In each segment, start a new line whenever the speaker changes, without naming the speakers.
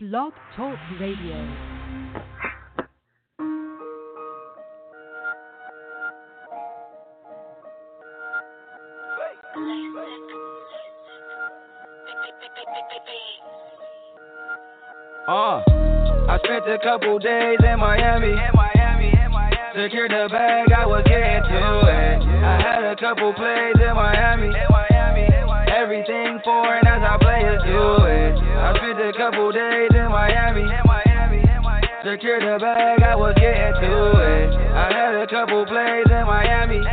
Blog Talk Radio.
Uh, I spent a couple days in Miami. Secured the bag, I was getting to it. I had a couple plays in Miami. Everything for foreign as our players do it. I spent a couple days in Miami. Secured the bag, I was getting to it. I had a couple plays in Miami.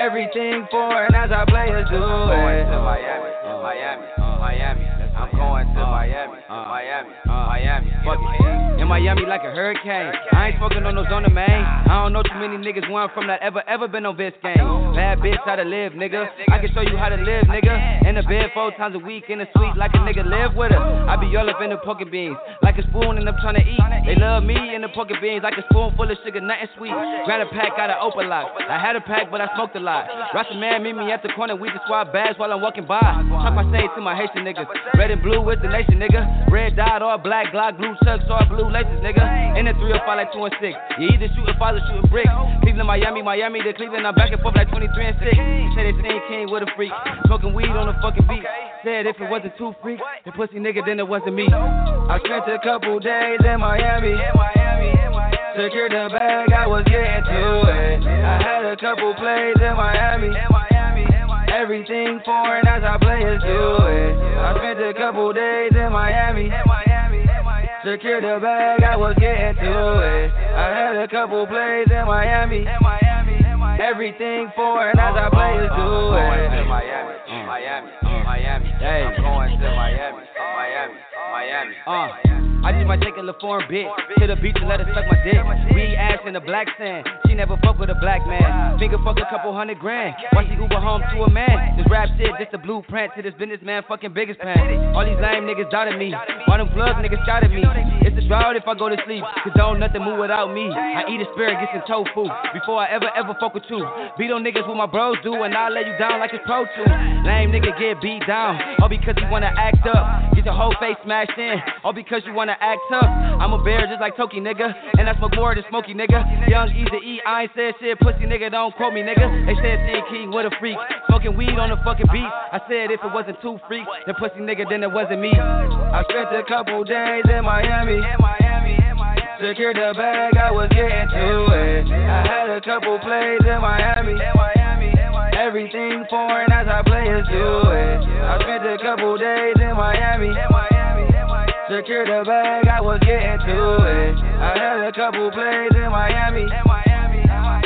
Everything foreign as our players do it.
Miami, Miami, Miami. I'm going to Miami, Miami, Miami.
Fuck it. In Miami like a hurricane. I ain't smoking on no zone of main. I don't know too many niggas where I'm from that ever, ever been on this game. Bad bitch, how to live, nigga. I can show you how to live, nigga. In the bed four times a week, in the suite like a nigga live with her. I be all up in the pocket beans, like a spoon and I'm trying to eat. They love me in the pocket beans, like a spoon full of sugar, nothing sweet. Grab a pack out of open lock. I had a pack, but I smoked a lot. Russian man meet me at the corner, we just swap bags while I'm walking by. Talk my say to my Haitian niggas. Red and blue with the nation, nigga. Red dot, all black, Glock, blue chucks, all blue laces, nigga. In the 305 like 2 and 6. You either shooting files or shooting bricks. Cleveland, Miami, Miami to Cleveland. I'm back and forth like 23 and 6. Say they seen King with a freak. Smoking weed on the fucking beat. Said if it wasn't two freaks, the pussy nigga, then it wasn't me. I spent a couple days in Miami. Secured the bag, I was getting to it. I had a couple plays in Miami. Everything foreign as our players do it. I spent a couple days in Miami. Secured the bag, I was getting to it. I had a couple plays in Miami. Everything foreign as our players do
Going to
it.
Miami, Miami, Miami.
Hey.
I'm going to Miami, Miami, Miami.
Uh, I just might take a little foreign bitch to the beach and let her suck my dick. We ass in the black sand. She never fuck with a black man. Finger fuck a couple hundred grand. Why she Uber home to a man? This rap shit, just a blueprint to this businessman fucking biggest pan. All these lame niggas doubted me. All them plug niggas shot at me. It's a drought if I go to sleep. Cause don't nothing move without me. I eat asparagus and tofu before I ever ever fuck with you. Beat on niggas what my bros do and I'll lay you down like it's pro tune. Lame nigga get beat down. All because you wanna act up. Get your whole face smashed in. All because you wanna act tough. I'm a bear just like Yogi nigga. And I smoke more than Smokey nigga. Young easy E, I ain't said shit. Pussy nigga, don't quote me nigga. They said Seeing King with a freak. Smoking weed on the fucking beat. I said if it wasn't two freaks, then pussy nigga, then it wasn't me. I spent a couple days in Miami. Secured the bag, I was getting to it. I had a couple plays in Miami. Everything foreign as our players do it. I spent a couple days in Miami. Secured the bag, I was getting to it. I had a couple plays in Miami.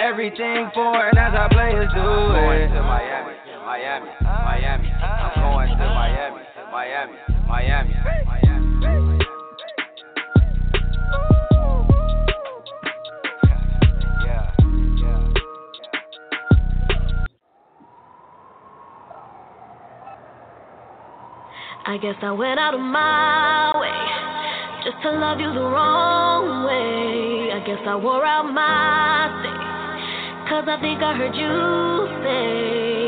Everything foreign as our players do
Going
it.
to Miami, Miami, Miami. I'm going to Miami, Miami, Miami, Miami.
I guess I went out of my way just to love you the wrong way. I guess I wore out my state. Cause I think I heard you say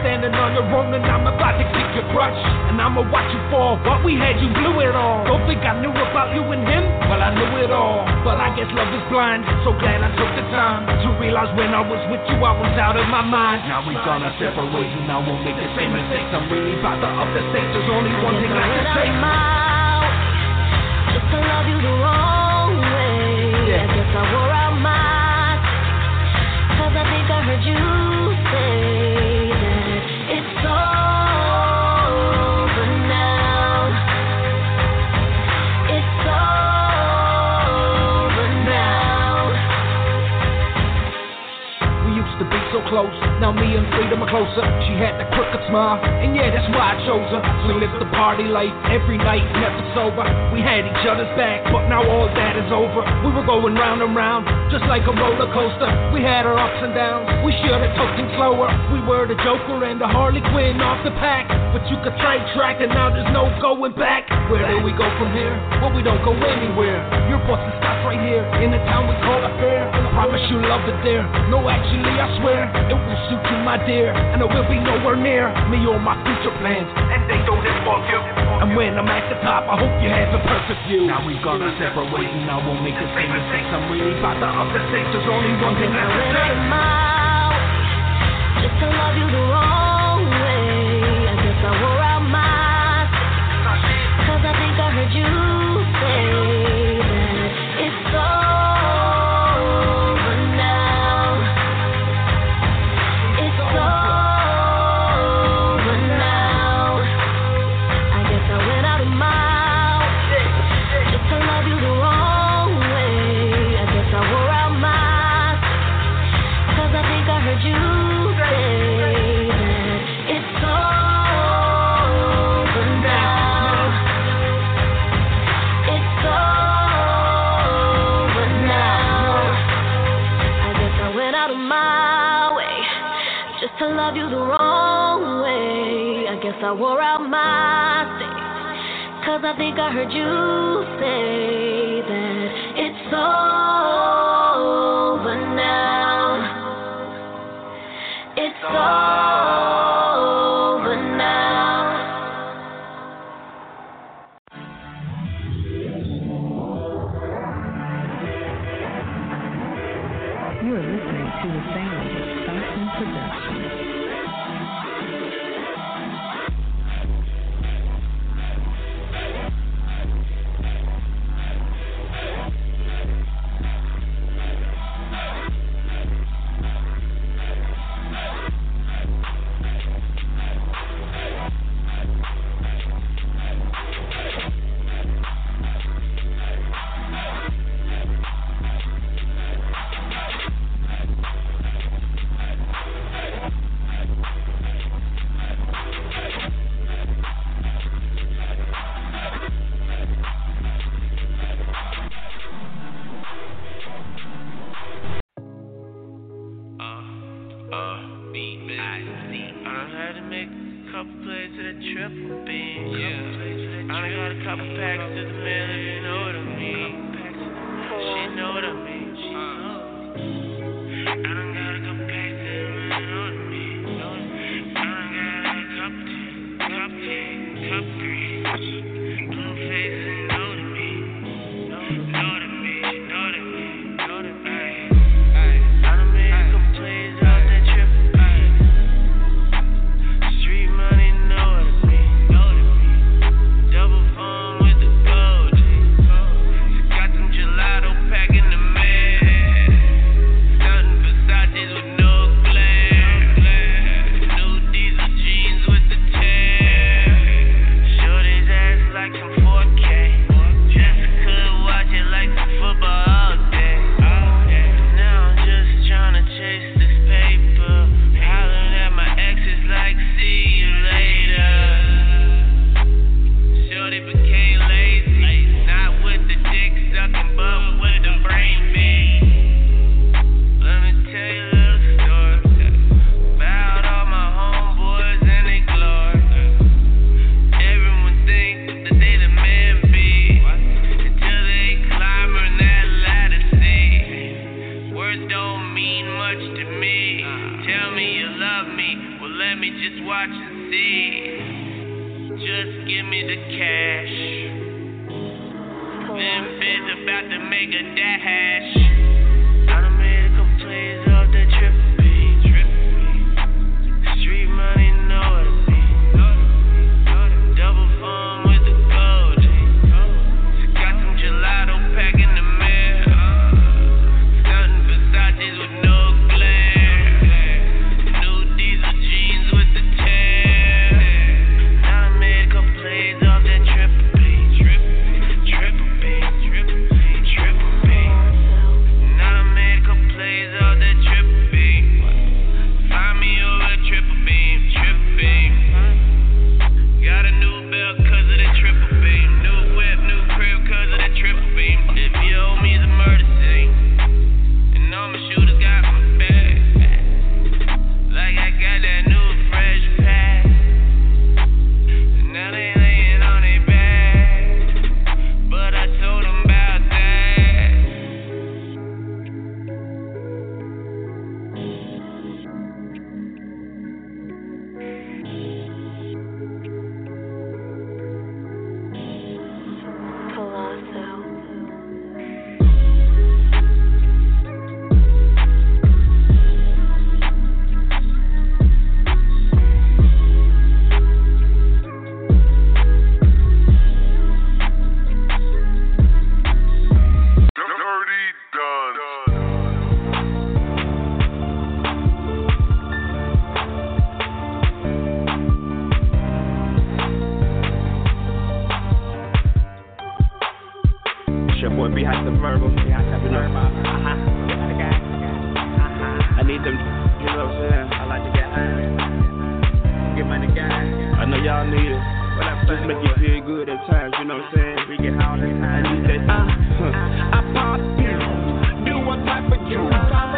standing on your own, and I'm about to kick your crutch. And I'ma watch you fall. What we had, you blew it all. Don't think I knew about you and him? Well, I knew it all. But I guess love is blind. So glad I took the time to realize when I was with you, I was out of my mind. Now we gonna separate, and I won't make the same mistakes. I'm really about to up the stakes. There's only one thing I can say.
of my way just to love you the wrong way. I guess I wore out my
close. Now me and freedom are closer. She had that crooked smile, and yeah, that's why I chose her. We lived the party life every night, never sober. We had each other's back, but now all that is over. We were going round and round, just like a roller coaster. We had our ups and downs. We should have took slower. We were the Joker and the Harley Quinn off the pack, but you could sidetrack, and now there's no going back. Where do we go from here? Well, we don't go anywhere. Your boss is stops right here in the town we call a fair. I promise you love it there. No, actually, I swear it will suit you, my dear, and it will be nowhere near me or my future plans, and they don't involve you. And when I'm at the top, I hope you have a perfect view. Now we've got to separate, and I won't make the same mistakes. I'm really about to up the stakes. There's only one thing I can say.
Just to love you the wrong I wore out my state. Cause I think I heard you say that it's over now. It's over
y'all need it. Just make you feel good at times, you know what I'm saying? We get high that high.
I need that. I, I pop you.
do a
type of
you.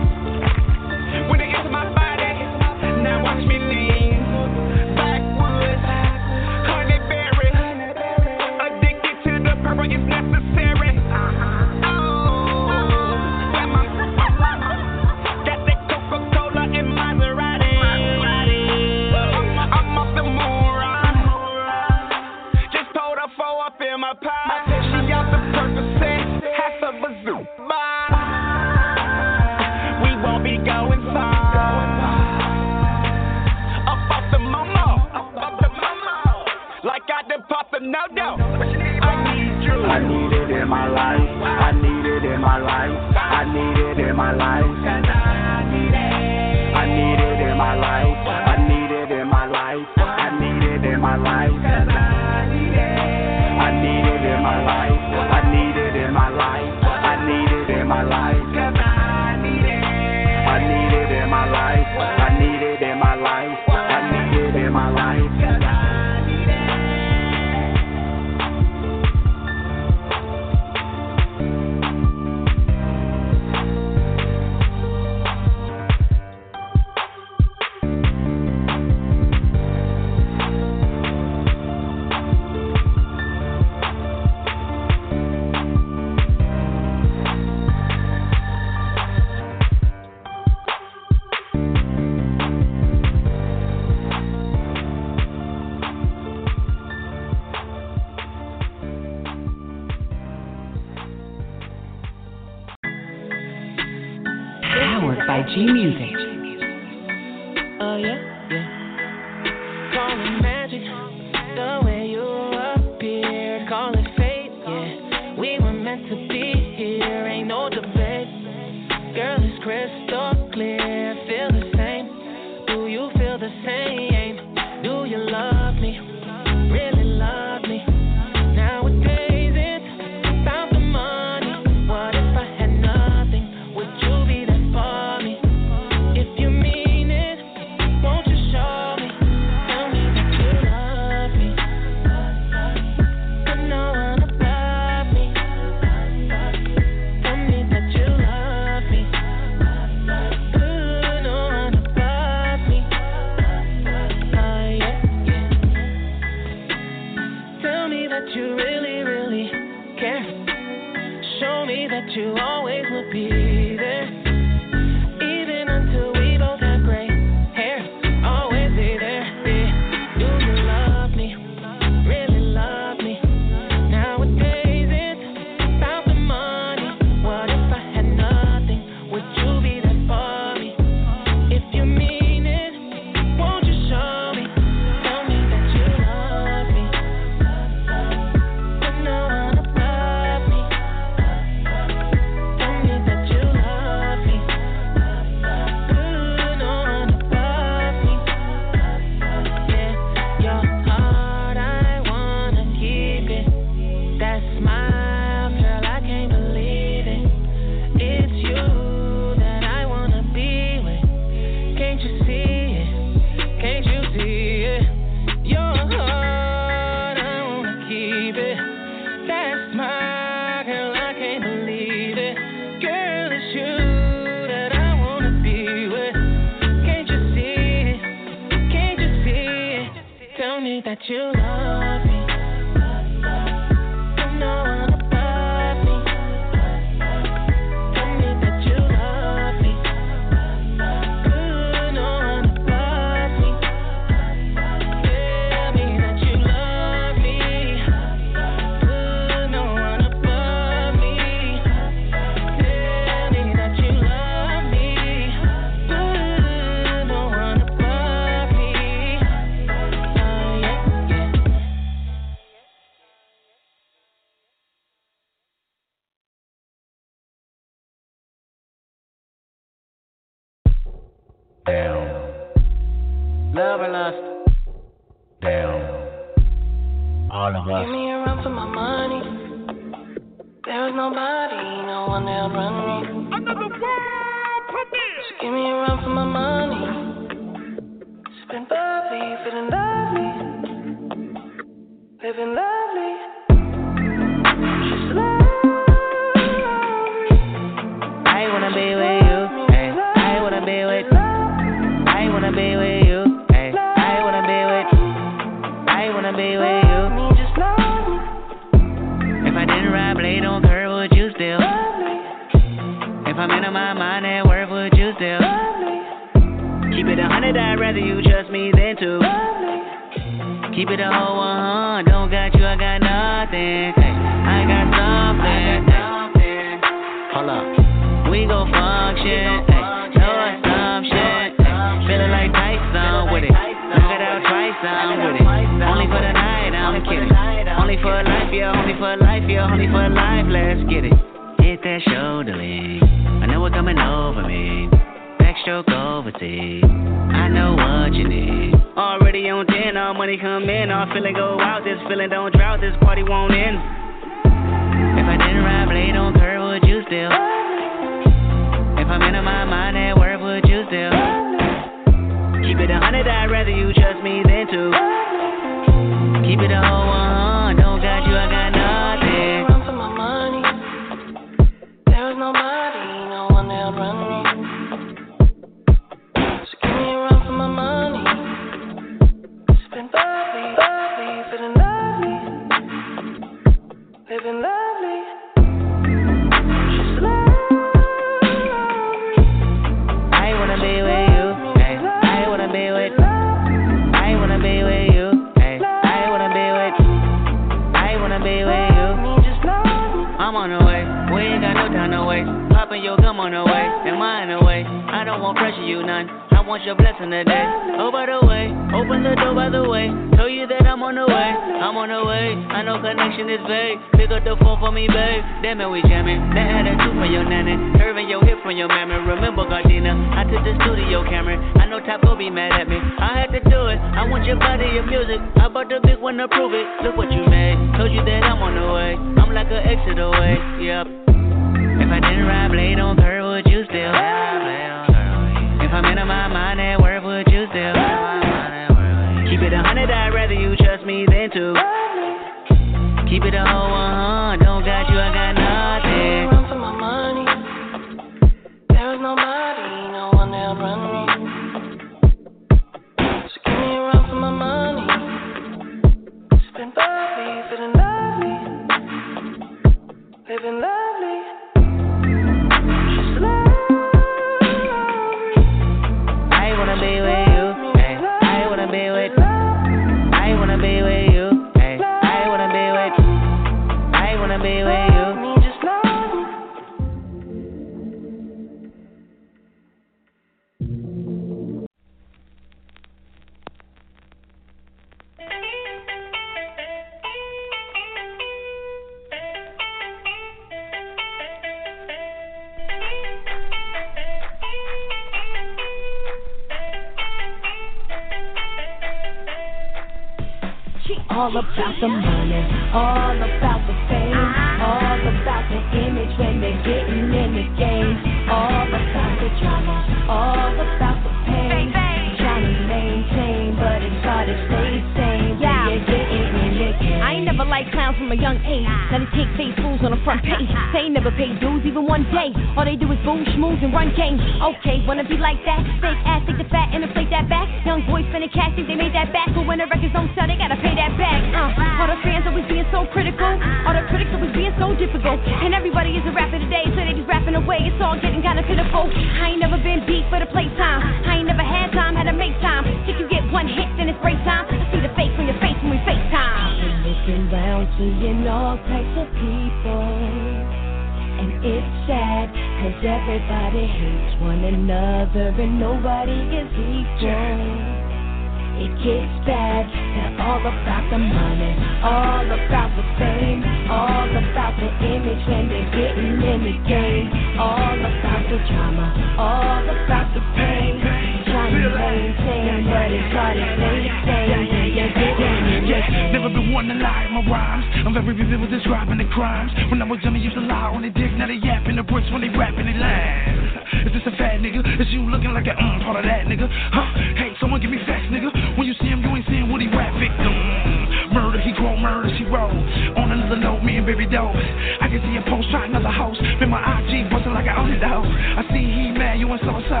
Baby dope. I can see a post try another host. Been my IG busting like I own it. I see he mad, you and so so.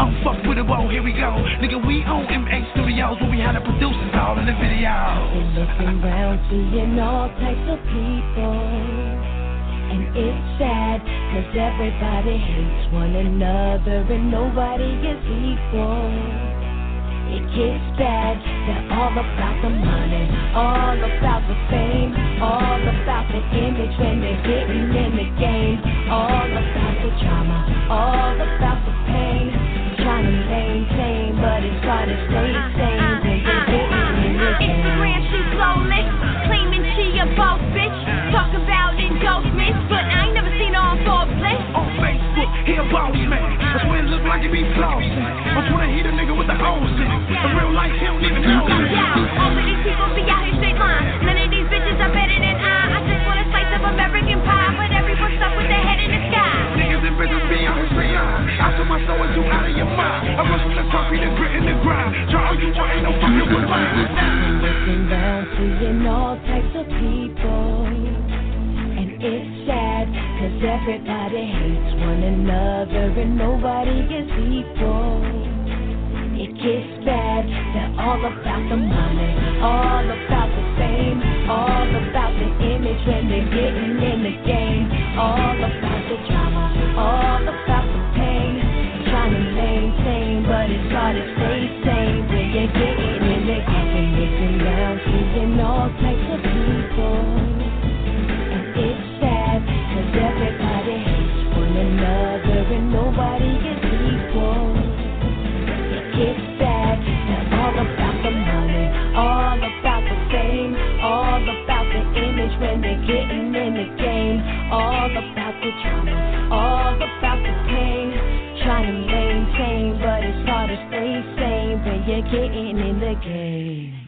I'm fucked with it, whoa, here we go. Nigga, we own MA Studios, where we had the producers all in the video.
Looking round, seeing all types of people. And it's sad, cause everybody hates one another and nobody is equal. It gets bad, they're all about the money, all about the fame, all about the image when they're getting in the game, all about the drama, all about the pain. Trying to maintain, but it's hard to stay sane when you're getting in the game.
Instagram, she flawless, claiming she a boss bitch. Talk about endorsements, but I ain't never seen her on Forbes list.
Oh, On Facebook, he a boss man. I swear it look like he be flossing. I'm swear he the nigga with the O's in it. In real life, he don't even know it.
Yeah, all of these people be out here straight line. None of these bitches are better than I. I just want a slice of American pie, but everyone's stuck with their head in the sky.
Niggas and bitches be on his straight line. I told my soul is you out of your mind. I rush from the concrete and grit in the grind. Charles, you ain't no fucking with mine.
Looking round, seeing all types of people. It's sad, cause everybody hates one another and nobody is equal. It gets bad, they're all about the money, all about the fame, all about the image when they're getting in the game, all about the drama, all about the pain. Trying to maintain, but it's hard to stay sane when you're getting in the game. Looking down, seeing all types of getting in the game, all about the drama, all about the pain. Trying to maintain, but it's hard to stay sane when you're getting in the game.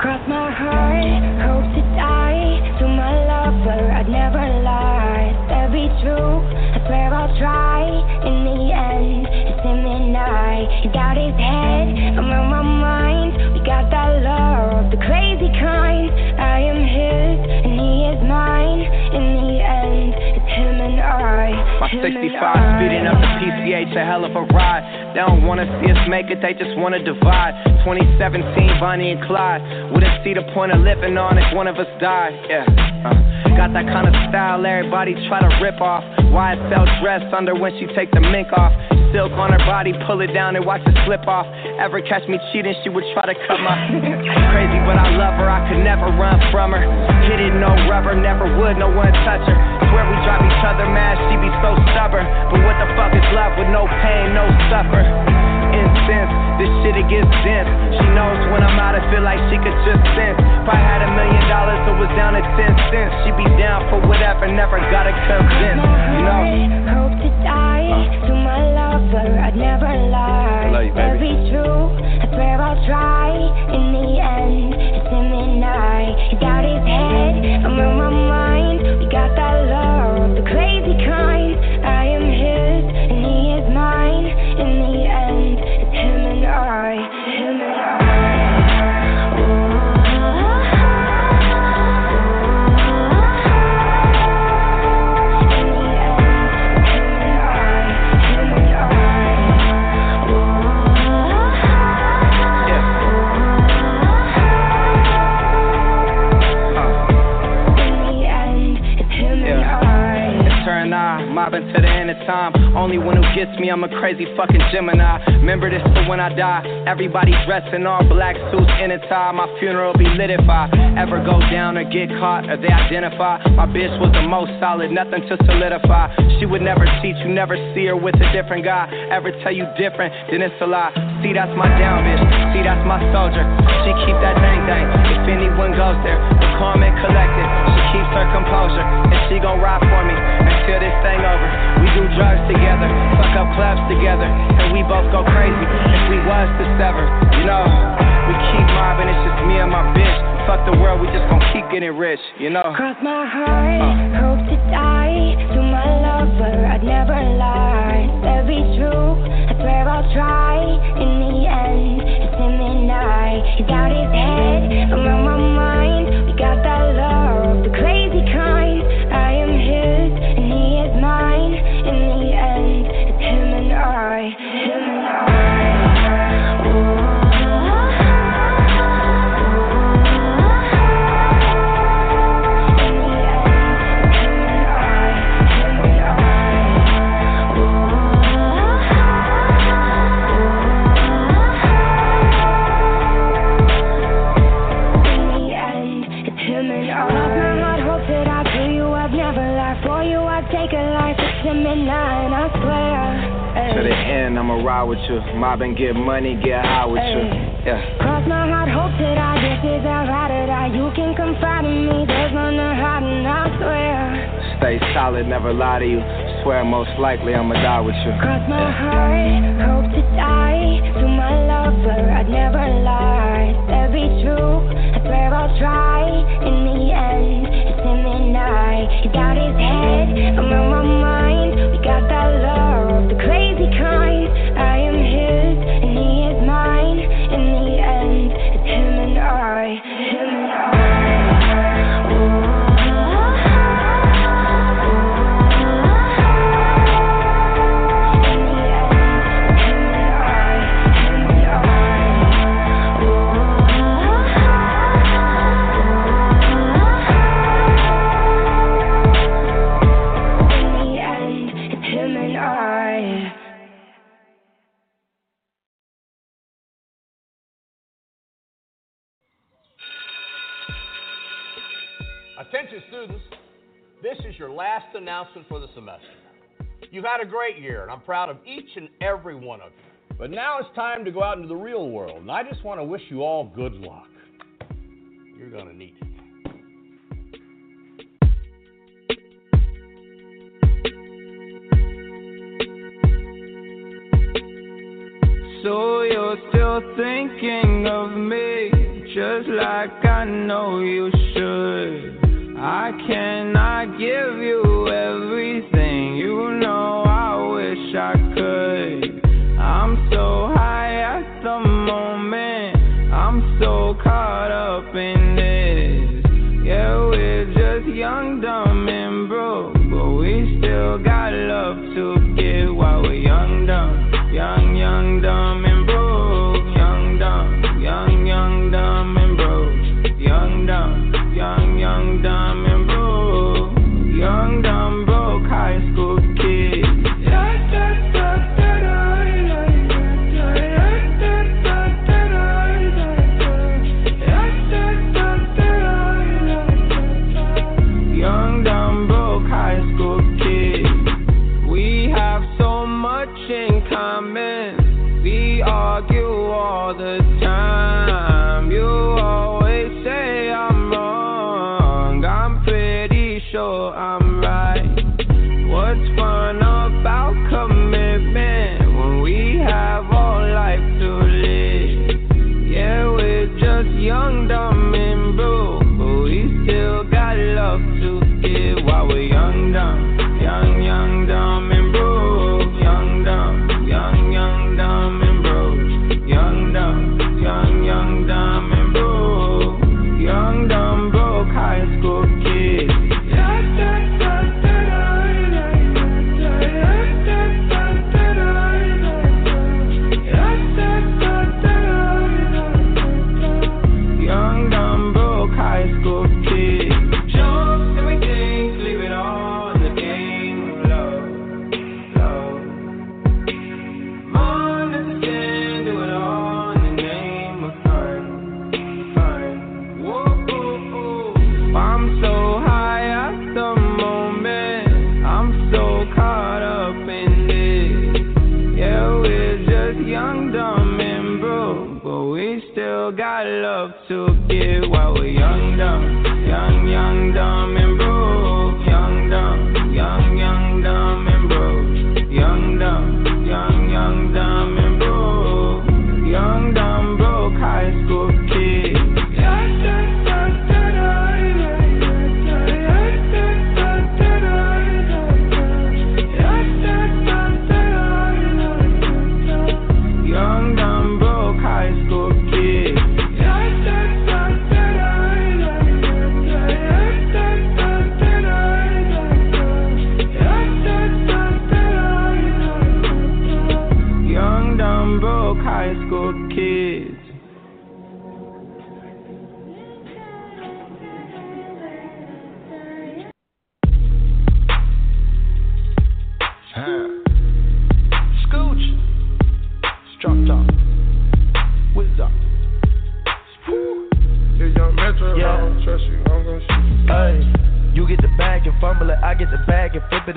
Cross my heart, hope to die. To my lover, I'd never lie. That'd be true. I swear I'll try. In the end, it's him and I. He got his head, I'm my mind. We got that love, the crazy kind. I am his, and he is mine.
My 65
I.
speeding up the PCH, a hell of a ride. They don't wanna see us make it, they just wanna divide. 2017, Bonnie and Clyde. Wouldn't see the point of living on if one of us died. Yeah. Uh, got that kind of style everybody try to rip off. YSL dress under when she take the mink off. Silk on her body, pull it down and watch it slip off. Ever catch me cheating, she would try to cut my. Crazy, but I love her, I could never run from her. Hit it, no rubber, never would, no one touch her. Swear we drive each other mad, she be so stubborn. But what the fuck is love with no pain, no suffer? Incense, this shit it gets dense. She knows when I'm out, I feel like she could just sense. If I had a million dollars, it was down to ten cents. She be down for whatever, never gotta convince. Know?
Hope to die to my lover, I'd never lie.
love you,
be true. I swear I'll try.
Only one who gets me, I'm a crazy fucking Gemini. Remember this for when I die. Everybody dressed in all black suits in a tie. My funeral be lit if I ever go down or get caught or they identify. My bitch was the most solid, nothing to solidify. She would never cheat, you never see her with a different guy. Ever tell you different, then it's a lie. See, that's my down bitch. See, that's my soldier. She keep that dang dang. If anyone goes there, the calm and collected. She keeps her composure, and she gon' ride for me until this thing over. We do drugs together, fuck up clubs together, and we both go crazy if we was to sever. You know, we keep mobbing, it's just me and my bitch. Fuck the world, we just gon' keep getting rich, you know.
Cross my heart, uh. hope to die. To my lover, I'd never lie. That'd be true, I swear I'll try. In the end, it's him and I. He got his head, I'm on my mind. We got that love, the crazy
I'ma ride with you. Mobbing, get money, get high with you. Yeah.
Cross my heart, hope that I this is a ride or die. You can confide in me. There's none to hide, and I swear.
Stay solid, never lie to you. Swear most likely I'ma die with you.
Cross my heart, hope to die. To my lover, I'd never lie. That'd be true. I swear I'll try. In the end, it's him and I. He got his head, I'm on my mind. We got that love, of the crazy kind. I am his,
your last announcement for the semester. You've had a great year, and I'm proud of each and every one of you. But now it's time to go out into the real world, and I just want to wish you all good luck. You're going to need it.
So you're still thinking of me, just like I know you should. I cannot give you everything, you know I wish I could. I'm so high at the moment, I'm so caught up in this. Yeah, we're just young, dumb, and broke, but we still got love to give while we're young, dumb. Young, young, dumb,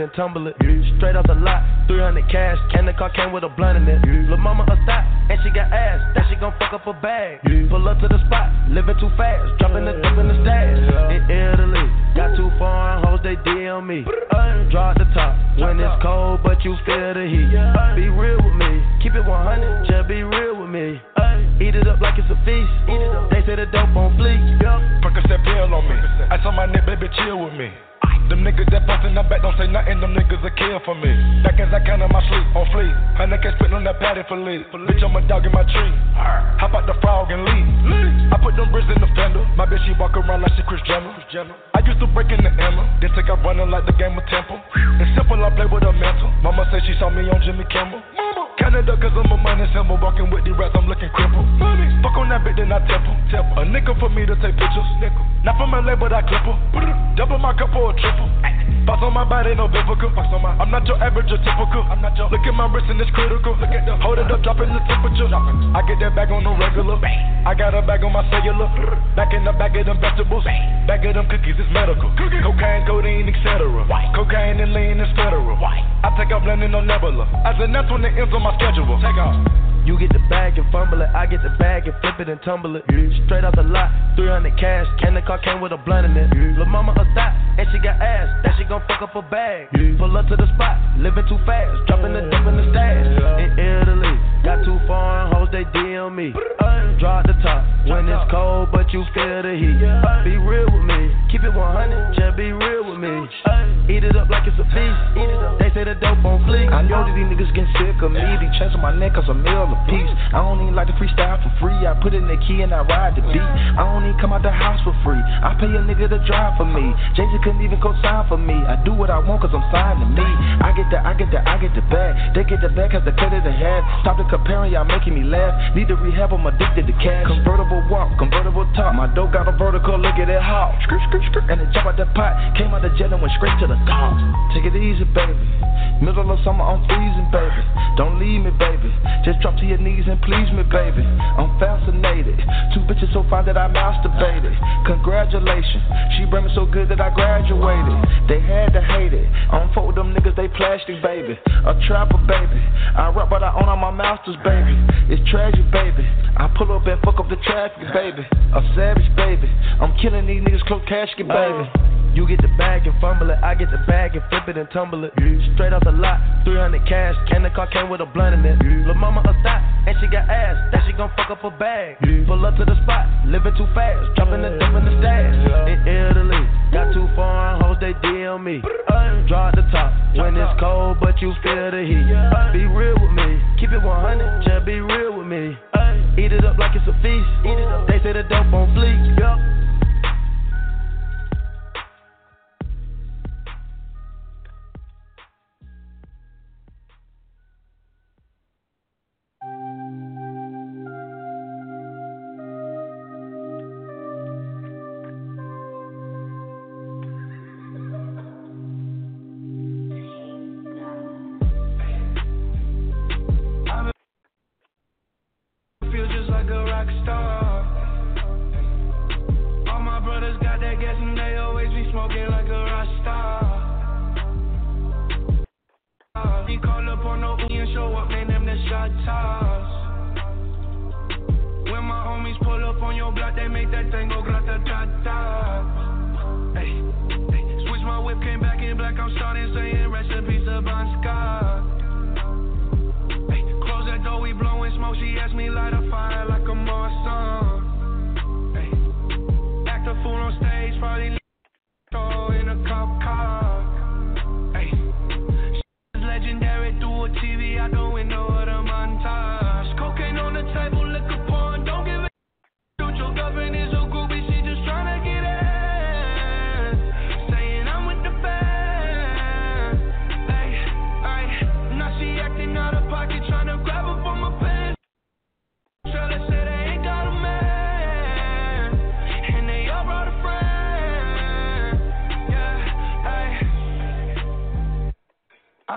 and
it and tumble it. Straight off the lot, 300 cash. Can the car came with a blunt in it. Lil' mama a stop, and she got ass. That she gon' fuck up a bag. Pull up to the spot, living too fast. Dropping the dope in the stash. In Italy, got two foreign hoes, they DM me. Draw the top when it's cold, but you feel the heat. Be real with me, the
back don't say nothing, them niggas are kill for me. Back as I count in my sleep, on fleek. Hundred K spitting on that patty for lead. Bitch, I'm a dog in my tree. Hop out the frog and leave. I put them bricks in the fender. My bitch, she walk around like she Kris Jenner. I used to break in the Emma, then take out running like the game of Temple. It's simple, I play with a mental. Mama said she saw me on Jimmy Kimmel. Canada, cause I'm a money symbol. Walking with the rats, I'm looking crippled. Fuck on that bitch, then I temple. A nickel for me to take pictures. Not from LA, but I clip her. Double my cup or a triple. Box on my body, no biblical. Box on my, I'm not your average or typical. I'm not your. Look at my wrist and it's critical. Look at the. Hold it up, dropping the temperature. I get that bag on the regular. Bang. I got a bag on my cellular. Back in the bag of them vegetables. Bag of them cookies, it's medical. Cocaine, codeine, etc. Cocaine and lean is federal. I take out blending on Nebula. As an that's when it ends on my schedule. Take off.
You get the bag and fumble it, I get the bag and flip it and tumble it. Straight off the lot, 300 cash. Can the car came with a blunt in it. Lil' mama a stop, and she got ass. That she gon' fuck up a bag. Pull up to the spot, living too fast. Dropping the dope in the stash. In Italy, got two foreign hoes, they DM me. Uh, Draw at the top when it's cold, but you feel the heat. Uh, be real with me, keep it 100, just be real with me. Uh, eat it up like it's a feast. They say the dope on fleek.
I know that these niggas getting sick of me. These chains on my neck cause a meal a piece. I don't even like to freestyle for free. I put in the key and I ride the beat. I don't even come out the house for free. I pay a nigga to drive for me. Z couldn't even co-sign for me. I do what I want cause I'm signed to me. I get the, I get the, I get the bag. They get the bag cause the credit they have. Stop the comparing, y'all making me laugh. Need to rehab, I'm addicted to cash. Convertible walk, convertible top. My dope got a vertical, look at it hawk. Skirt, skirt, skirt. And it jump out the pot. Came out the jet and went straight to the top. Take it easy, baby. Middle of summer, I'm freezing, baby. Don't leave me, baby. Just drop to your knees and please me, baby. I'm fascinated. Two bitches so fine that I masturbated. Congratulations. She bring me so good that I graduated. They had to hate it. I don't fuck with them niggas, they plastic, baby. A trapper, baby. I rap, but I own all my masters, baby. It's tragic, baby. I pull up and fuck up the traffic, baby. A savage, baby. I'm killing these niggas, close casket, baby. Uh.
You get the bag and fumble it, I get the bag and flip it and tumble it. Straight off the lot, 300 cash. and the car came with a blunt in it. Lil' mama a stop, and she got ass. That she gon' fuck up a bag. Pull up to the spot, living too fast. Dropping the dope in the stash. In Italy, got two foreign hoes, they DM me. Draw the top when it's cold, but you feel the heat. Be real with me, keep it 100, just be real with me. Eat it up like it's a feast. They say the dope on fleek. Yup.
He call up on no and show up, name them the shot toss. When my homies pull up on
your block, they make that thing go grata ta ta. Hey, hey. Switch my whip, came back in black, I'm starting saying recipes of Scott. Hey, close that door, we blowing smoke, she asked me light a fire like a Marsan. Hey, act a fool on stage, probably oh, in a cop car.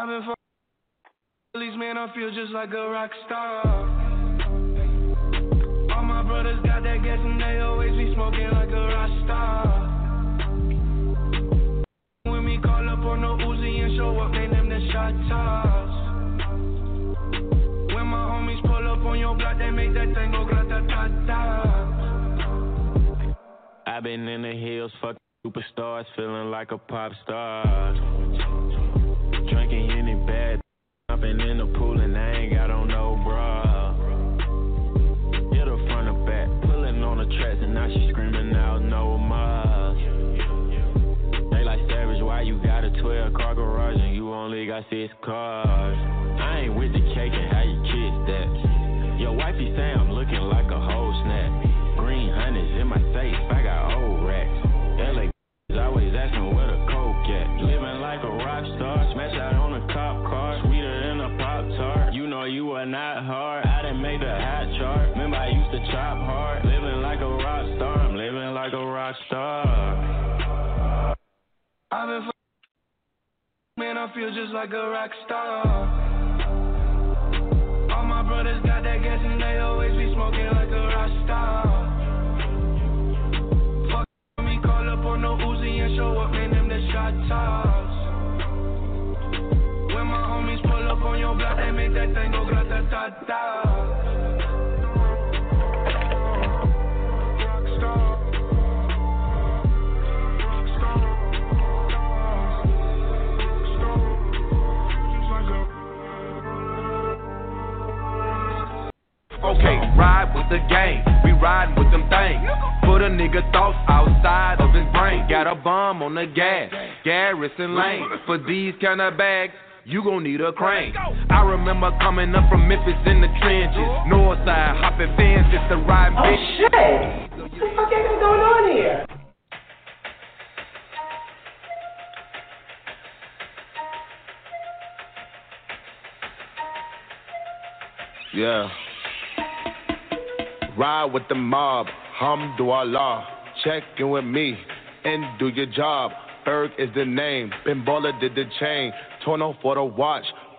I've been fucking police, man, I feel just like a rock star. All my brothers got that gas and they always be smoking like a rock star. When me call up on the Uzi and show up, they name the shot toss. When my homies pull up on your block, they make that thing go grata ta ta.
I've been in the hills, fucking superstars, feeling like a pop star. Jumping in the pool and I ain't got on no bra. Hit her front or back, pulling on the tracks and now she screaming out no more. They like savage, why you got a 12 car garage and you only got six cars?
I've been f- man, I feel just like a rock star. All my brothers got that gas and they always be smoking like a rock star. Fuck me, call up on the Uzi and show up, man, them the shot toss. When my homies pull up on your block, they make that thing go grata ta ta.
Okay, ride with the gang, we riding with them things. Put a nigga thoughts outside of his brain. Got a bomb on the gas, Garrison Lane. For these kind of bags, you gon' need a crane. I remember coming up from Memphis in the trenches. Northside, hopping fans just to ride
Oh,
bitch.
shit. What the fuck is going on here?
Yeah. Ride with the mob, Hamdulillah. Check in with me and do your job. Berg is the name, Ben Baller did the chain. Torno for the watch,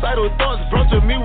Suicidal thoughts brought to me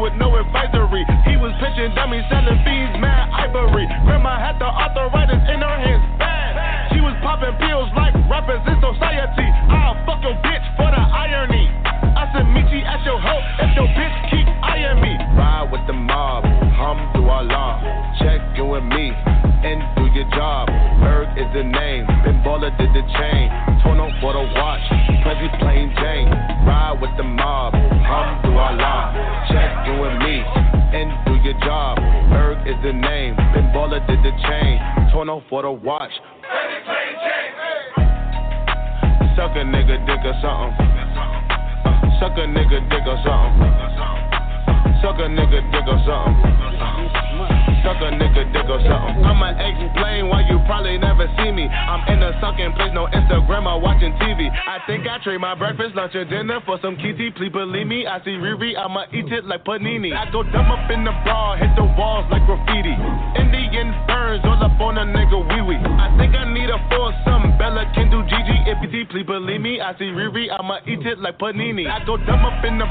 your dinner for some kitty. Please believe me, I see Riri, I'ma eat it like panini. I go dumb up in the bra, hit the walls like graffiti. Indian ferns all up on a nigga
wee wee. I think I need a foursome. Bella can do Gigi. If
you
please believe me, I see Riri, I'ma eat it like panini. I go dumb up in
the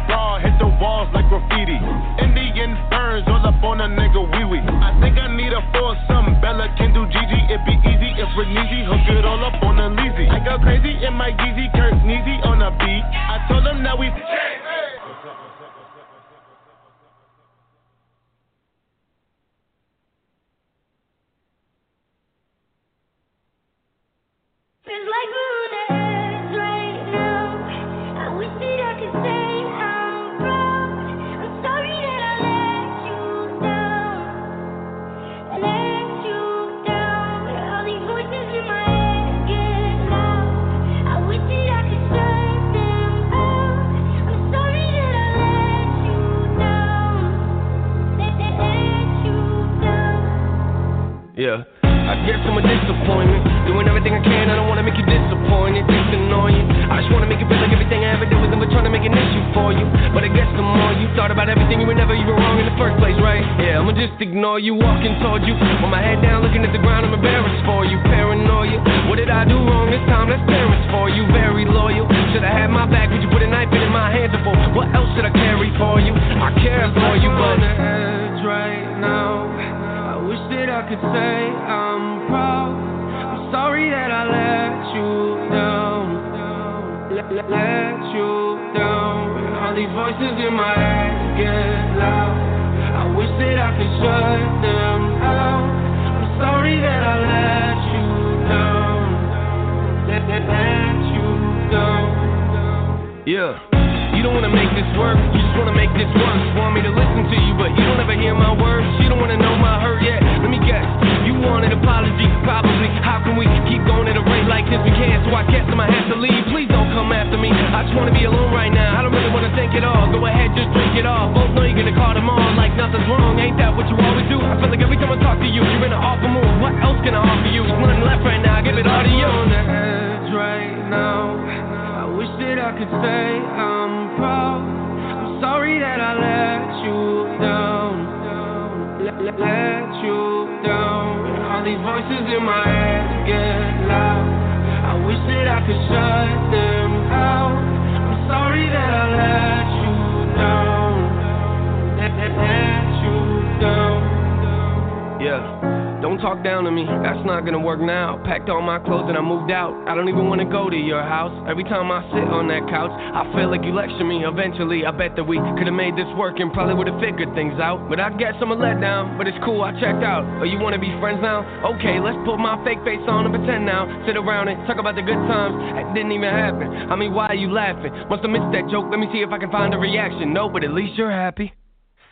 talk down to me. That's not gonna work now. Packed all my clothes and I moved out. I don't even wanna go to your house. Every time I sit on that couch, I feel like you lecture me. Eventually, I bet that we could've made this work and probably would've figured things out. But I guess I'm a letdown. But it's cool, I checked out. Oh, you wanna be friends now? Okay, let's put my fake face on and pretend now. Sit around and talk about the good times. It didn't even happen. I mean, why are you laughing? Must have missed that joke. Let me see if I can find a reaction. No, but at least you're happy.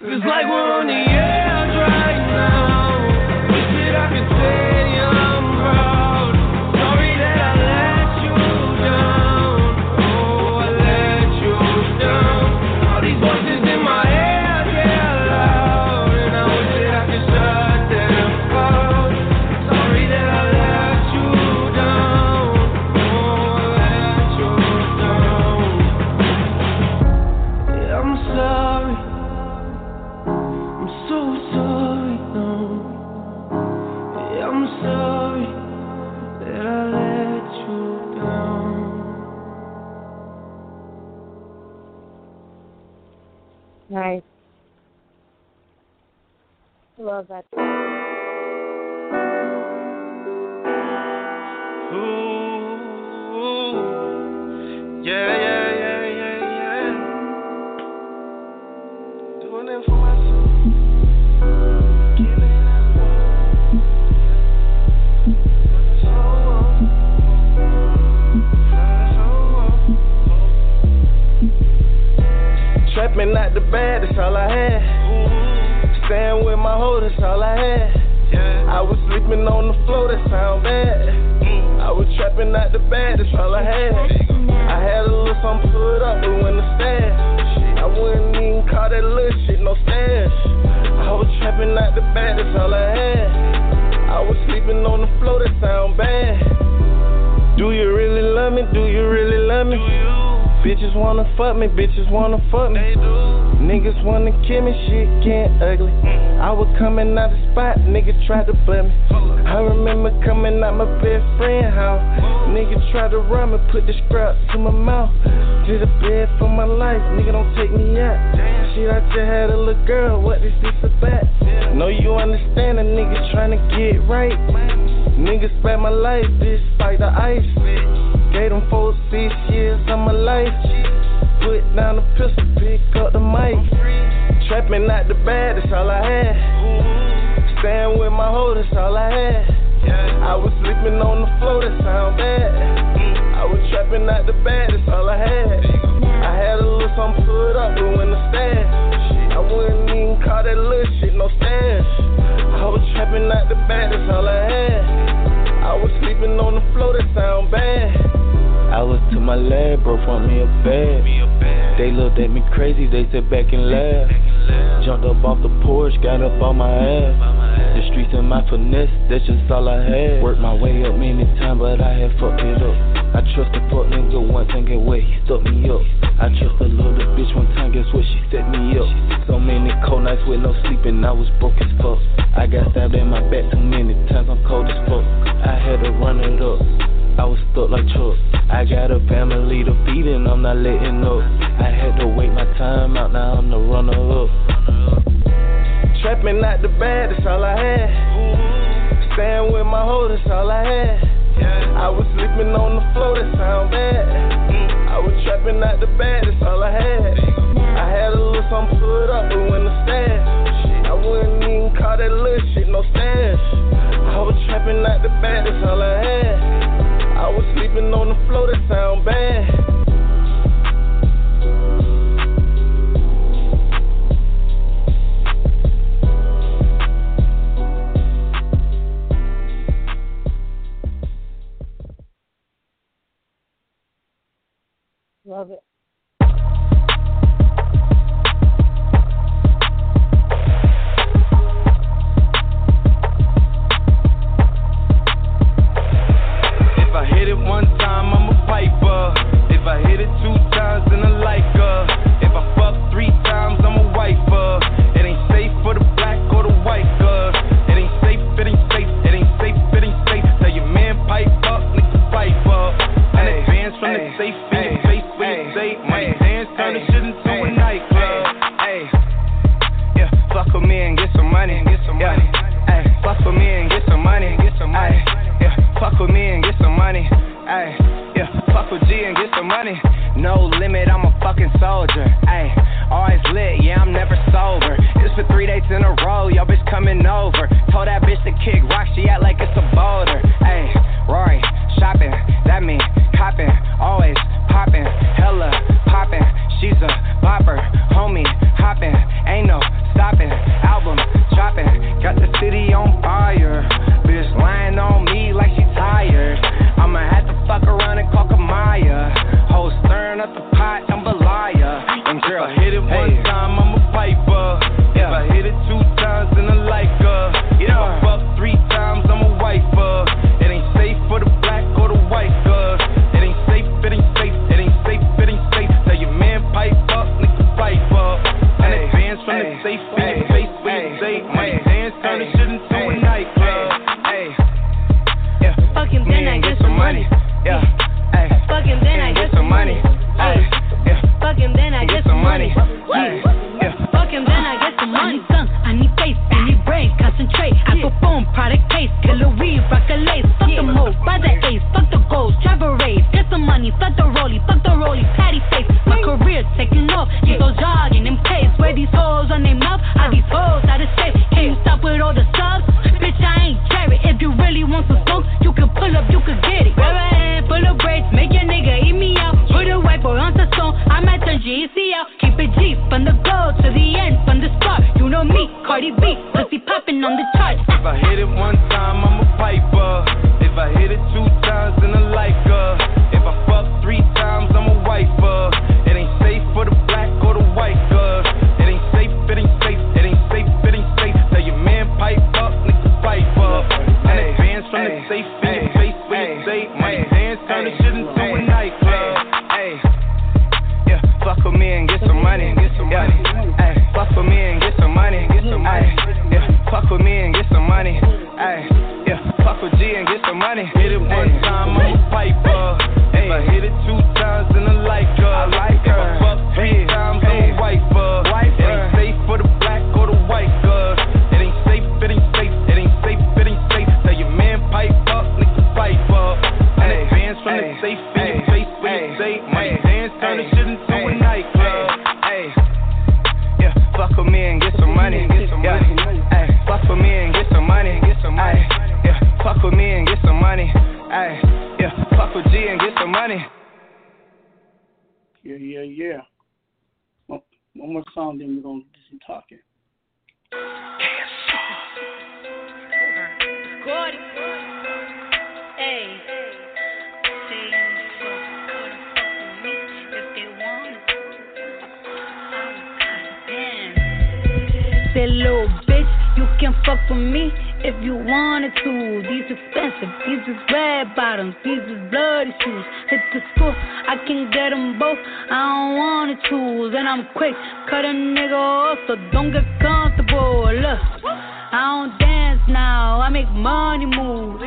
It's like we're on the edge
love that song.
Ooh, yeah, yeah, yeah, yeah, yeah. Doing it for myself.
Trapping not the bad, that's all I had. Staying with my hoe, that's all I had. Yeah. I was sleeping on the floor, that sound bad. Mm. I was trapping out the bed, that's all I had. I had a little something put up, but when the stash, I wouldn't even call that little shit no stash. I was trapping out the bed, that's all I had. I was sleeping on the floor, that sound bad. Do you really love me? Do you really love me? Bitches wanna fuck me, bitches wanna fuck me. Niggas wanna kill me, shit getting ugly. Mm. I was coming out the spot, nigga tried to butt me.
I remember coming out my best friend house. niggas Nigga tried to run me, put the scrap to my mouth. Did a bed for my life, nigga don't take me out. Shit, I just had a little girl, what is this about? Know No, you understand a nigga trying to get right. Niggas spent my life, this fight the ice. Bitch. Gave them four, six years of my life. Put down the pistol, pick up the mic. Trapping out the bad, that's all I had. Stand with my hoe, that's all I had. I was sleeping on the floor, that sound bad. I was trapping out the bad, that's all I had. I had a little something put up, but when the stash, I wouldn't even call that little shit no stash. I was trapping out the bad, that's all I had. I was sleeping on the floor, that sound bad. I was to my lab, bro, front me a bag. They looked at me crazy, they said back and laugh. Jumped up off the porch, got up on my ass. The streets and my finesse, that's just all I had. Worked my way up many times, but I had fucked it up. I trust a fuck nigga once and get where he stuck me up. I trust a little bitch one time, guess what? She set me up. So many cold nights with no sleeping, I was broke as fuck. I got stabbed in my back too many times, I'm cold as fuck. I had to run it up. I was stuck like Chuck. I got a family to feed and I'm not letting up. I had to wait my time out, now I'm the runner up. Trapping out the bad, that's all I had. Stand with my hoe, that's all I had. I was sleeping on the floor, that sound bad. I was trapping out the bad, that's all I had. I had a little something put up, but when the stash, I wouldn't even call that little shit no stash. I was trapping out the bad, that's all I had. I was sleeping on the floor, that sound bad.
I'm quick, cut a nigga off, so don't get comfortable. Look, I don't dance now, I make money move.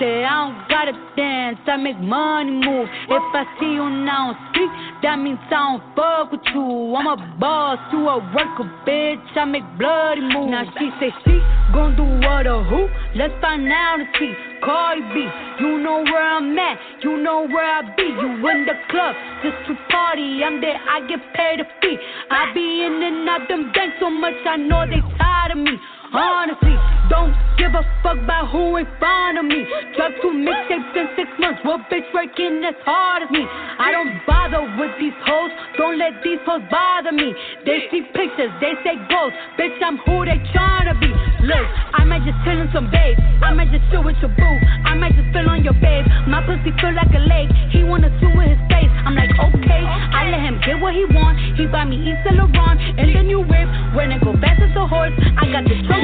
Say I don't gotta dance, I make money move. If I see you now street, that means I don't fuck with you. I'm a boss, you a worker, bitch. I make bloody moves. Now she say she gon' do what or who? Let's find out and see. Cardi B, you know where I'm at, you know where I be. You in the club just to party. I'm there, I get paid a fee. I be in and out them banks so much, I know they tired of me. Honestly, don't give a fuck about who in front of me. Drop two mixtapes in six months. What bitch working as hard as me? I don't bother with these hoes. Don't let these hoes bother me. They see pictures, they say goals. Bitch, I'm who they tryna be. Look, I might just chill in some babe. I might just chill with your boo. I might just spill on your babe. My pussy feel like a lake. He wanna swim with his face. I'm like, okay. I let him get what he want. He buy me Yves Saint Laurent and the new whip. When I go fast as a horse, I got the trunk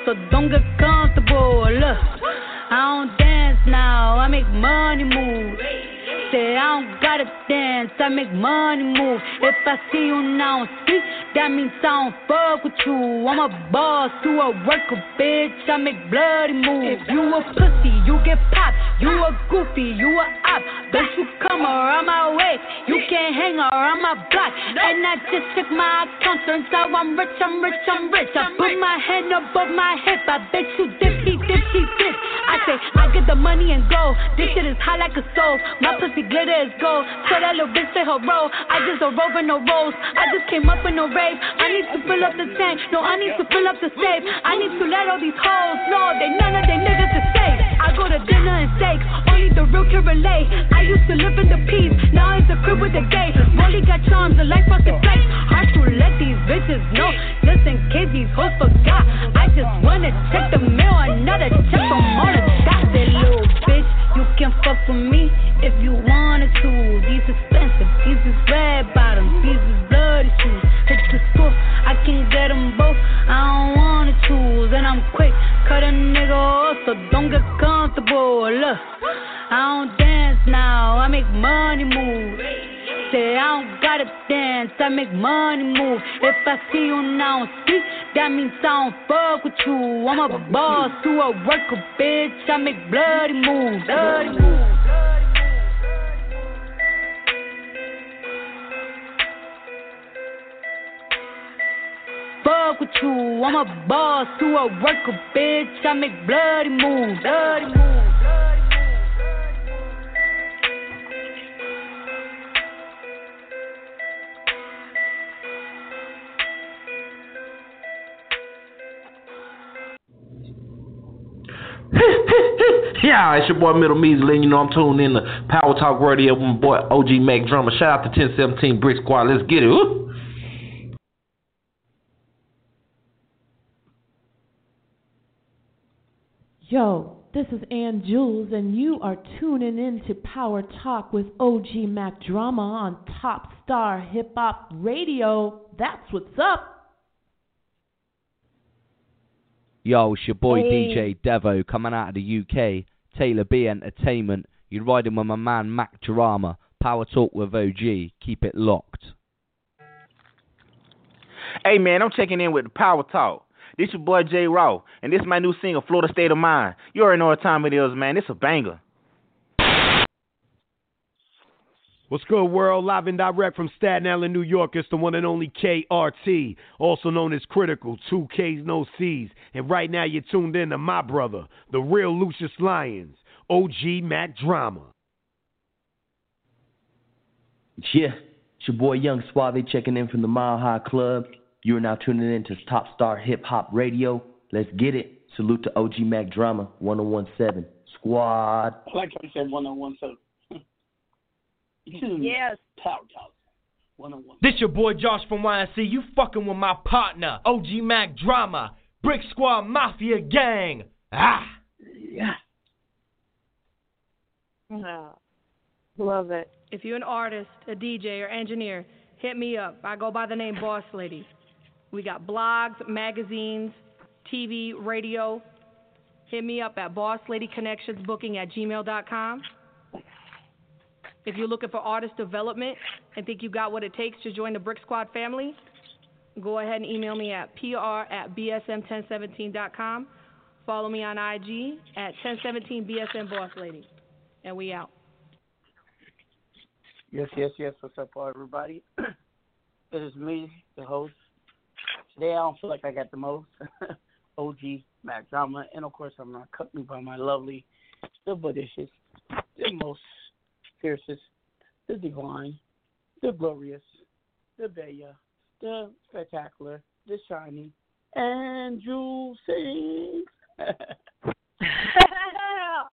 so don't get comfortable. Look, I don't dance now, I make money move. Say I don't gotta dance, I make money move. If I see you now street, that means I don't fuck with you. I'm a boss, you a worker, bitch. I make bloody moves. If you a pussy, you get popped. You a goofy, you a op. Don't you come around my way. You can't hang around my block. And I just check my account. Turns out I'm rich, I'm rich, I'm rich. I put my hand above my hip. I bet you dipsy, dipsy, dip. I say, I get the money and go. This shit is hot like a stove. My pussy glitter is gold. So that little bitch say her roll. I just don't roll with no rolls. I just came up in no rave. I need to fill up the tank. No, I need to fill up the safe. I need to let all these hoes know they none of they niggas is safe. I go to dinner and steak. Only the real can relate. I used to live in the peace. Now it's a crib with a gate. Rolly got charms and life fucking flex. Hard to let these bitches know. Just in case these hoes forgot. I just wanna check the mail. Another check from all the dots. Little bitch. You can fuck with me if you wanted to. These expensive, these is red bottoms, these is bloody shoes. Hit the school, make money move. If I see you now street, that means I don't fuck with you. I'm a boss, you a worker, bitch. I make bloody moves. Bloody moves. Fuck with you, I'm a boss, you a worker, bitch. I make bloody moves. Bloody moves.
Yeah, it's your boy Middle Measly, letting you know I'm tuned in to Power Talk Radio with my boy OG Mack Drama. Shout out to 1017 Brick Squad. Let's get it.
Yo,
This is Ann Jewelz, and you are tuning in to Power Talk with OG Mack Drama on Top Star Hip Hop Radio. That's what's up.
Yo, it's your boy
Hey.
DJ Devo coming out of the UK. Taylor B Entertainment. You're riding with my man Mack Drama. Power Talk with OG. Keep it locked.
Hey man, I'm checking in with the Power Talk. This your boy J Raw, and this is my new single, Florida State of Mind. You already know what time it is, man. It's a banger.
What's good, world? Live and direct from Staten Island, New York. It's the one and only KRT, also known as Kritikal, two Ks, no Cs. And right now, you're tuned in to my brother, the real Lucious Lyons, OG Mack Drama.
Yeah, it's your boy Young Suave checking in from the Mile High Club. You are now tuning in to Top Star Hip Hop Radio. Let's get it. Salute to OG Mack Drama 1017 Squad.
I like how you said one on one so
Yes.
Power Talk. One on one.
This your boy Josh from YNC. You fucking with my partner, OG Mack Drama, Brick Squad Mafia Gang. Ah.
Yeah.
Oh, love it.
If you're an artist, a DJ, or engineer, hit me up. I go by the name Boss Lady. We got blogs, magazines, TV, radio. Hit me up at bossladyconnectionsbooking at gmail.com. If you're looking for artist development and think you got what it takes to join the Brick Squad family, go ahead and email me at pr at bsm1017.com. Follow me on IG at 1017bsm boss lady. And we out.
Yes, yes, yes. What's up, everybody? it is me, the host. Today I don't feel like I got the most. OG Mack Drama, and of course I'm not accompanied by my lovely, the bodacious, the most fiercest, the divine, the glorious, the Bella, the spectacular, the shiny, Ann Jewelz Sings.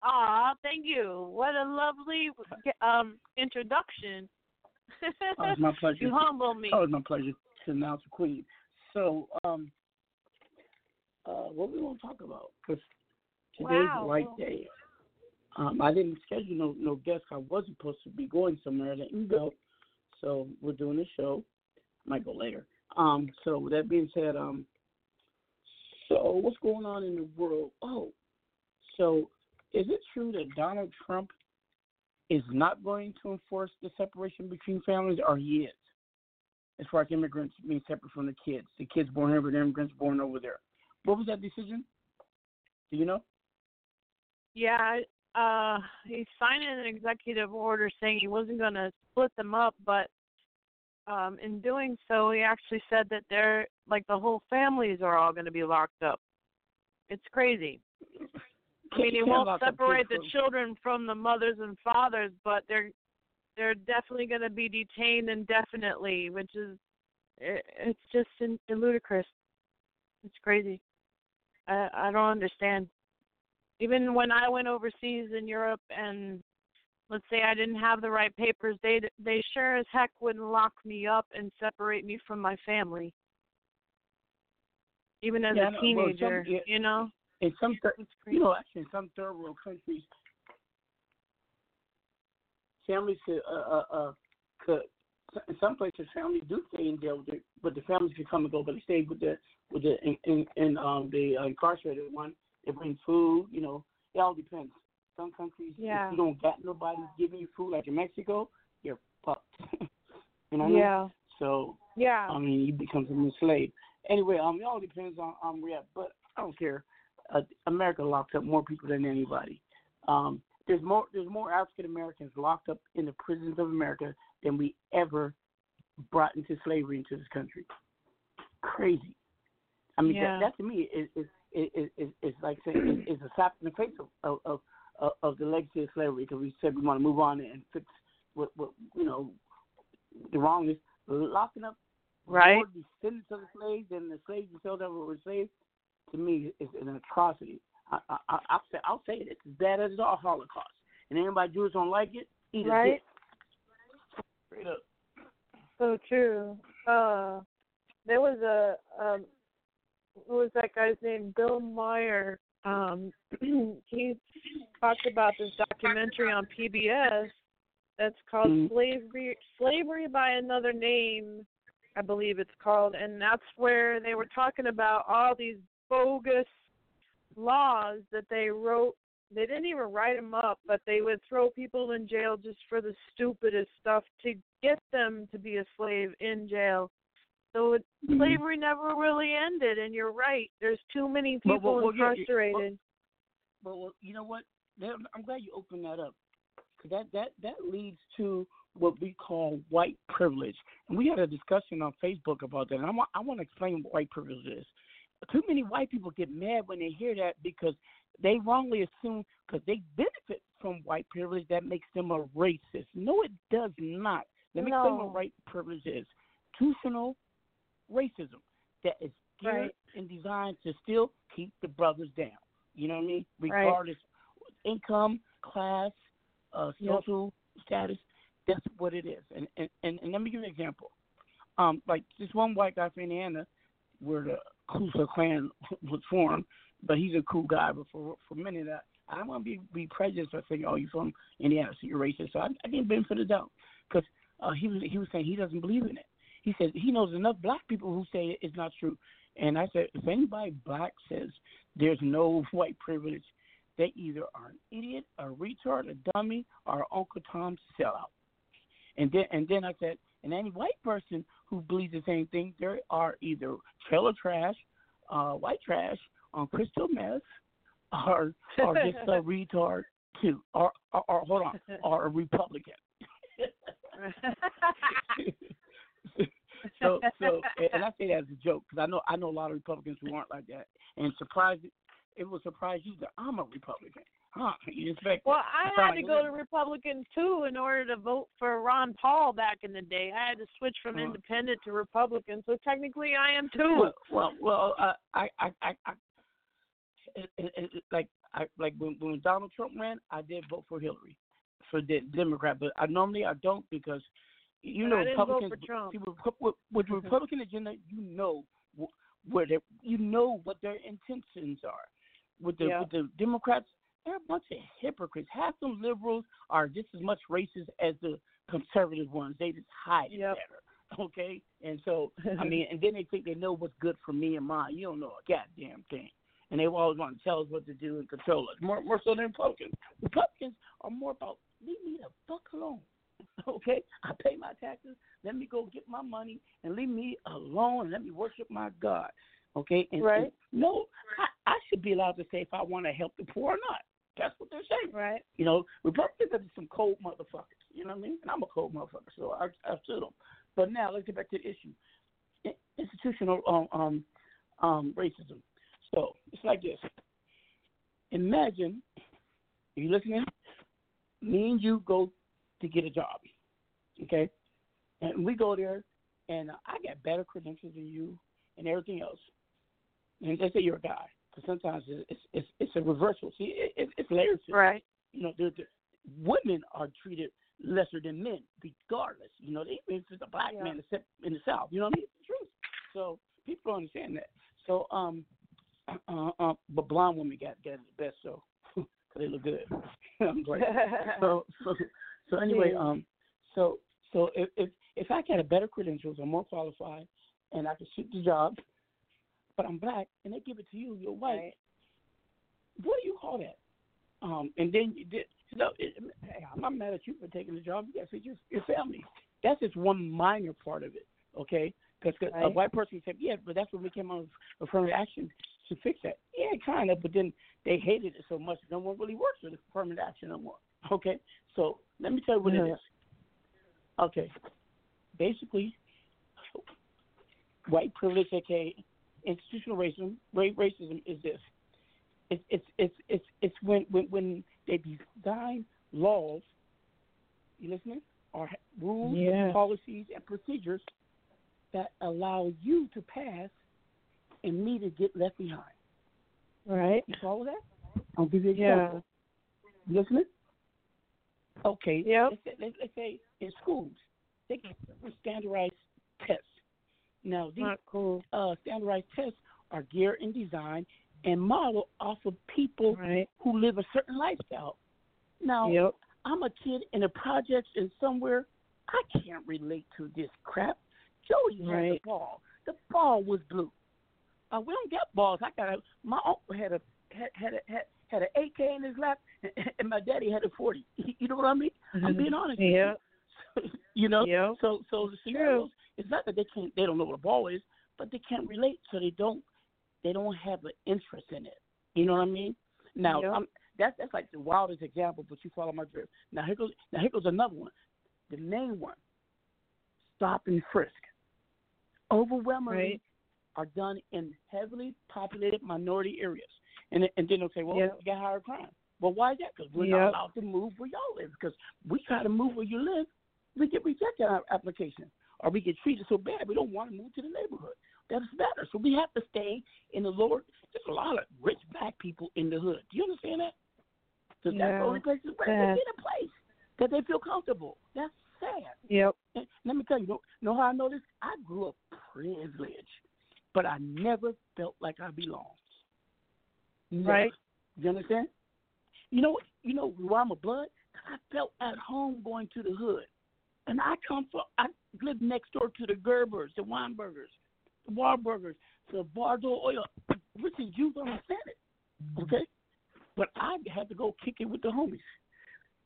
Aw, thank you. What a lovely um introduction.
Oh, it's my pleasure.
you humble me.
Oh, it's my pleasure to announce the queen. So, um, uh, what we want to talk about? Because today's
Wow.
the right day. Um, I didn't schedule no no guests. I wasn't supposed to be going somewhere. I didn't go, so we're doing a show. Might go later. Um, so with that being said, um, so what's going on in the world? Oh, so is it true that Donald Trump is not going to enforce the separation between families, or he is? As far as immigrants being separate from the kids, the kids born here, but the immigrants born over there. What was that decision? Do you know?
Yeah, uh he signed an executive order saying he wasn't going to split them up, but um in doing so he actually said that they're like the whole families are all going to be locked up. It's crazy. I mean, he won't separate the children from the mothers and fathers, but they're they're definitely going to be detained indefinitely, which is it, it's just in, in, ludicrous. It's crazy. I I don't understand. Even when I went overseas in Europe and let's say I didn't have the right papers, they they sure as heck wouldn't lock me up and separate me from my family. Even as
Yeah,
a
know. Well, some-
teenager, you know.
In some, you know, actually, in some third world countries, families could, uh, uh, uh, could, in some places, families do stay in jail, but the families could come and go, but they stay with the, with the, in, in, in um, the incarcerated one. They bring food, you know. It all depends. Some countries,
Yeah.
if you don't got nobody giving you food, like in Mexico, you're fucked. you know what I mean?
Yeah.
So
Yeah.
I mean, you become a slave. Anyway, um, it all depends on on where, but I don't care. Uh, America locked up more people than anybody. Um, there's more there's more African Americans locked up in the prisons of America than we ever brought into slavery into this country. Crazy. I mean,
Yeah.
that, that to me is is is is, is like saying is, is a slap in the face of of of, of the legacy of slavery because we said we want to move on and fix what what you know the wrongness. Locking up
Right.
more descendants of the slaves and the slaves themselves ever were slaves, to me, is an atrocity. I, I, I, I'll say, I'll say it. It's as bad as the Holocaust. And anybody Jews don't like it, eat a
Right.
dick. Straight up.
So true. Uh, there was a um, what was that guy's name? Bill Moyers. um, he talked about this documentary on PBS that's called
Mhm.
Slavery Slavery by Another Name, I believe it's called, and that's where they were talking about all these bogus laws that they wrote. They didn't even write them up, but they would throw people in jail just for the stupidest stuff to get them to be a slave in jail. So it,
Mhm.
slavery never really ended, and you're right. There's too many people
well, well, yeah,
incarcerated.
But well, you know what? I'm glad you opened that up, because that that that leads to what we call white privilege, and we had a discussion on Facebook about that. And I want I want to explain what white privilege is. Too many white people get mad when they hear that because they wrongly assume because they benefit from white privilege that makes them a racist. No, it does not. Let me explain
No.
what white privilege is. Institutional racism that is geared
Right.
and designed to still keep the brothers down. You know what I mean?
Right.
Regardless income, class, uh,
Yep.
social status. That's what it is. And, and and and let me give you an example. Um, like this one white guy from Indiana, where the Ku Klux Klan was formed, but he's a cool guy. But for for many of that, I don't want to be be prejudiced by saying, "Oh, you're from Indiana, so you're racist." So I, I him benefit the doubt because uh, he was he was saying he doesn't believe in it. He says he knows enough black people who say it's not true. And I said, if anybody black says there's no white privilege, they either are an idiot, a retard, a dummy, or Uncle Tom sellout. And then and then I said, and any white person who believes the same thing, they are either trailer trash, uh, white trash on crystal meth, or or just a retard too, or or, or hold on, or a Republican. so so and I say that as a joke because I know I know a lot of Republicans who aren't like that, and surprised it will surprise you that I'm a Republican. Huh? You expect?
Well, I had to go to Republican too in order to vote for Ron Paul back in the day. I had to switch from
Uh-huh.
independent to Republican, so technically I am too.
Well, well, well uh, I, I, I, I it, it, it, like, I like when when Donald Trump ran, I did vote for Hillary, for the Democrat, but I normally I don't because you know
I didn't vote
Republicans
for Trump.
see, with, with, the Republican agenda, you know wh- where they you know what their intentions are. With the
Yeah.
with the Democrats, they're a bunch of hypocrites. Half them liberals are just as much racist as the conservative ones. They just hide it better. Okay, and so I mean, and then they think they know what's good for me and mine. You don't know a goddamn thing, and they always want to tell us what to do and control us. More, more so than Republicans. Republicans are more about leave me the fuck alone. Okay, I pay my taxes. Let me go get my money and leave me alone and let me worship my God. Okay, and,
Right.
and no, I, I should be allowed to say if I want to help the poor or not. That's what they're saying.
Right.
You know, Republicans are some cold motherfuckers. You know what I mean? And I'm a cold motherfucker, so I, I stood them. But now let's get back to the issue. Institutional um, um, um, racism. So it's like this. Imagine, are you listening? Me and you go to get a job, okay? And we go there, and I got better credentials than you and everything else. And let's say you're a guy, because sometimes it's it's it's a reversal. See, it, it, it's layers.
Right.
You know, the, the, women are treated lesser than men, regardless. You know, they, if it's a black
Yeah.
man except in the South. You know what I mean? It's the truth. So people don't understand that. So um, uh, uh, but blonde women got got it the best. So 'cause they look good. I'm so so so anyway,
Yeah.
um, so so if if if I got a better credentials, I'm more qualified, and I can shoot the job, but I'm black, and they give it to you, you're white. What do you call that? Um, and then you did. You know, it, hey, I'm not mad at you for taking the job. Got to your your family. That's just one minor part of it, okay? Because a white person said, yeah, but that's when we came out with affirmative action to fix that. Yeah, kind of, but then they hated it so much, no one really works with affirmative action no more. Okay, so let me tell you what
Yeah.
it is. Okay, basically, white privilege, aka institutional racism, ra- racism is this. It's it's it's it's it's when when when they design laws. You listening? Or rules,
Yeah.
policies, and procedures that allow you to pass and me to get left behind.
Right.
You follow that? I'll give you an
Yeah.
example. You listening? Okay.
Yep.
Let's, say- let's, say in schools, they get standardized tests. Now, these
cool.
uh, standardized tests are geared and designed and model off of people
right.
who live a certain lifestyle. Now,
Yep.
I'm a kid in the projects and somewhere I can't relate to this crap. Joey had
Right.
the ball. The ball was blue. Uh, we don't get balls. I got a my uncle had a had had a, had, had an AK in his lap, and my daddy had a forty. You know what I mean? I'm being mm-hmm. honest.
Yeah.
you know.
Yep.
So so the scenarios. It's not that they can't. They don't know what a ball is, but they can't relate, so they don't. They don't have an interest in it. You know what I mean? Now,
Yep.
That's that's like the wildest example, but you follow my drift. Now here goes. Now here goes another one. The main one. Stop and frisk. Overwhelmingly
Right.
are done in heavily populated minority areas, and then- and then they'll say, well,
Yep.
you got higher crime. Well, why is that? Because we're
Yep.
not allowed to move where y'all live. Because we try to move where you live, we get rejected our application, or we get treated so bad we don't want to move to the neighborhood. That's better. So we have to stay in the lower. There's a lot of rich black people in the hood. Do you understand that? So that's the only places where they get a place that they feel comfortable. That's sad.
Yep.
And let me tell you, know, know how I know this? I grew up privileged, but I never felt like I belonged.
Right.
You understand? You know, you know why I'm a blood? I felt at home going to the hood, and I come from. I lived next door to the Gerbers, the Weinbergers, the Warburgers, the Bardo Oil, richest Jews on the planet. Mm-hmm. Okay, but I had to go kick it with the homies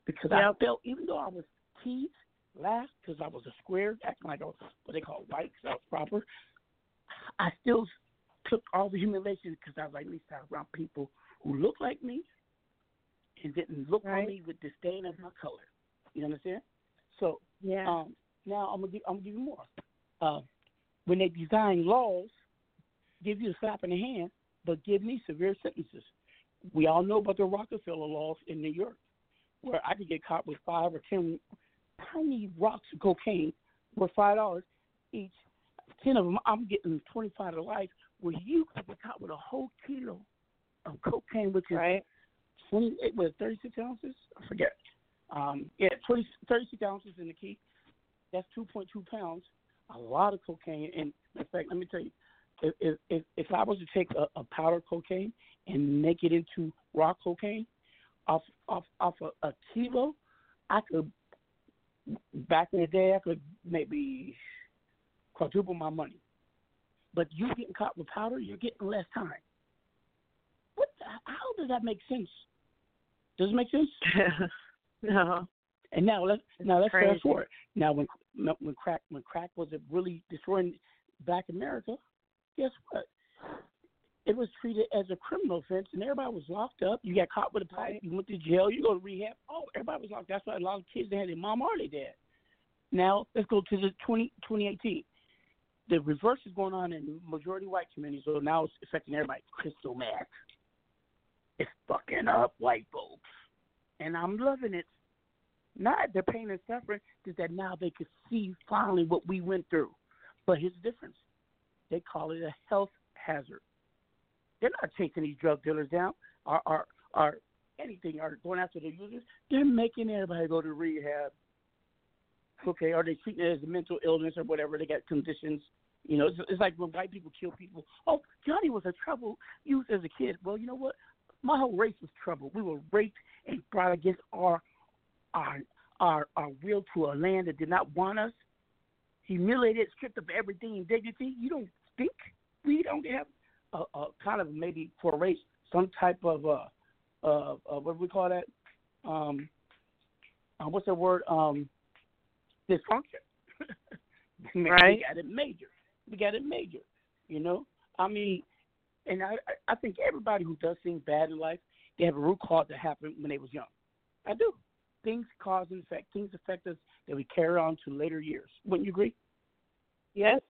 because I
Yep.
felt, even though I was teased, laughed because I was a square, acting like I was what they call white, because I was proper. I still took all the humiliation because I was like, at least I was around people who looked like me and didn't look
Right.
on me with disdain of my color. You understand? So
Yeah.
um, now I'm gonna give, I'm gonna give you more. Uh, when they design laws, give you a slap in the hand, but give me severe sentences. We all know about the Rockefeller laws in New York, where I could get caught with five or ten tiny rocks of cocaine worth five dollars each. Ten of them, I'm getting twenty five to life. Where you could get caught with a whole kilo of cocaine, which is
right.
twenty eight, was thirty six ounces? I forget. Um, yeah, 20, 36 ounces in the key. That's two point two pounds. A lot of cocaine. And in fact, let me tell you, if if if, if I was to take a, a powder cocaine and make it into raw cocaine off off off a, a kilo, I could. Back in the day, I could maybe quadruple my money. But you getting caught with powder, you're getting less time. What? The, how does that make sense? Does it make sense?
no.
And now let's now let's fast forward. Now when when crack when crack was really destroying Black America, guess what? It was treated as a criminal offense, and everybody was locked up. You got caught with a pipe, you went to jail, you go to rehab. Oh, everybody was locked. That's why a lot of kids they had their mom their dad. Now let's go to the 20, 2018. The reverse is going on in majority white communities, so now it's affecting everybody. Crystal meth. It's fucking up white folks, and I'm loving it not their pain and suffering, is that now they can see finally what we went through. But here's the difference. They call it a health hazard. They're not chasing these drug dealers down or or, or anything or going after the users. They're making everybody go to rehab. Okay, are they treating it as a mental illness or whatever. They got conditions. You know, it's, it's like when white people kill people. Oh, Johnny was a trouble youth as a kid. Well, you know what? My whole race was trouble. We were raped and brought against our our our our will to a land that did not want us, humiliated, stripped of everything and dignity. You don't think we don't have a, a kind of maybe for race some type of uh uh, uh what do we call that? Um uh, what's the word? Um dysfunction.
Right.
We got it major. We got it major. You know? I mean and I I- think everybody who does things bad in life, they have a root cause that happened when they was young. I do things cause and effect. Things affect us that we carry on to later years. Wouldn't you agree?
Yes.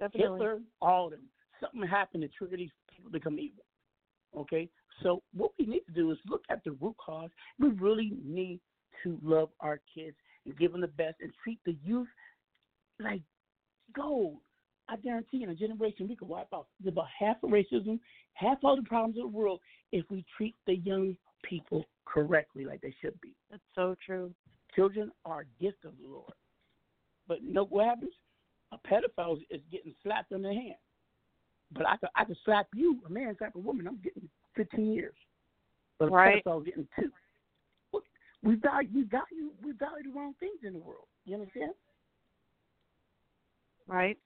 Definitely.
Hitler, all of them. Something happened to trigger these people to become evil. Okay? So what we need to do is look at the root cause. We really need to love our kids and give them the best and treat the youth like gold. I guarantee in a generation we could wipe out about half of racism, half all the problems of the world if we treat the young people correctly like they should be.
That's so true.
Children are a gift of the Lord. But you know what happens? A pedophile is getting slapped on the hand. But I could I could slap you, a man slap a woman. I'm getting 15 years. But a
Right.
pedophile getting two. We value we value we value the wrong things in the world. You understand?
Right.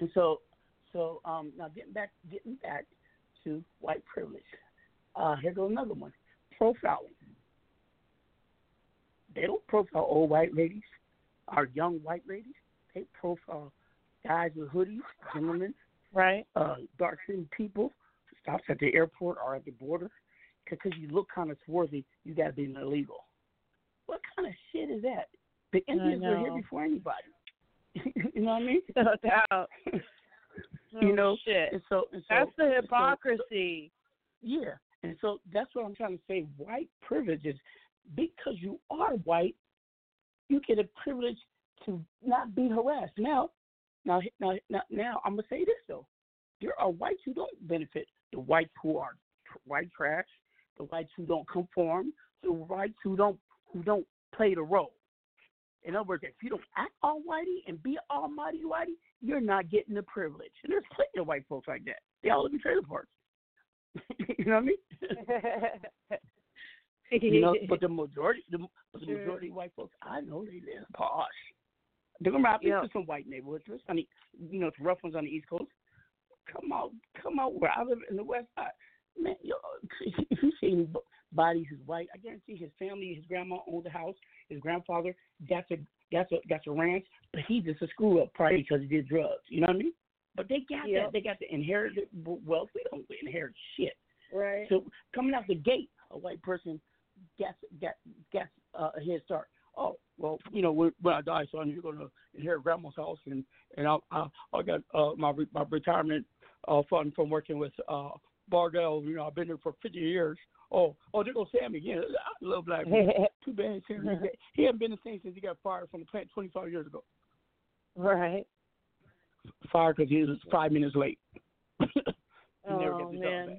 And so, so um, now getting back, getting back to white privilege. Uh, here goes another one: profiling. They don't profile old white ladies, or young white ladies. They profile guys with hoodies, gentlemen,
right?
Uh, dark skinned people. Stops at the airport or at the border, because you look kind of swarthy. You got to be illegal. What kind of shit is that? The Indians were here before anybody. you know what I mean?
No doubt.
you
Oh,
know,
shit.
and so, and so
That's the
and so-
hypocrisy.
yeah, and so that's what I'm trying to say. White privilege is because you are white, you get a privilege to not be harassed. Now, now, now, now, now I'm gonna say this though: there are whites who don't benefit. The whites who are white trash, the whites who don't conform, the whites who don't who don't play the role. In other words, if you don't act all whitey and be almighty whitey, you're not getting the privilege. And there's plenty of white folks like that. They all live in trailer parks. you know what I mean? you know, but the majority, the, but the majority of white folks I know they live posh. Don't get me wrong, I've
Yeah.
to some white neighborhoods. There's some, you know, some rough ones on the East Coast. Come out, come out where I live in the West Side. Man, yo, if you see anybody who's white, I guarantee his family, his grandma owned the house, his grandfather got a got a got a ranch, but he just a screw up probably because he did drugs. You know what I mean? But they got
Yep.
that. They got the inherited wealth. We don't inherit shit.
Right.
So coming out the gate, a white person gets gets gets uh, a head start. Oh well, you know when, when I die, son, you're gonna inherit grandma's house, and and I I, I got uh, my my retirement uh, fund from working with uh, Bardell. You know I've been there for 50 years. Oh oh, there goes Sam again. I love black people. Too bad. He, hasn't been the same since he got fired from the plant 25 years ago.
Right.
Fired because he was five minutes late. he never
Oh,
gets his
man.
back.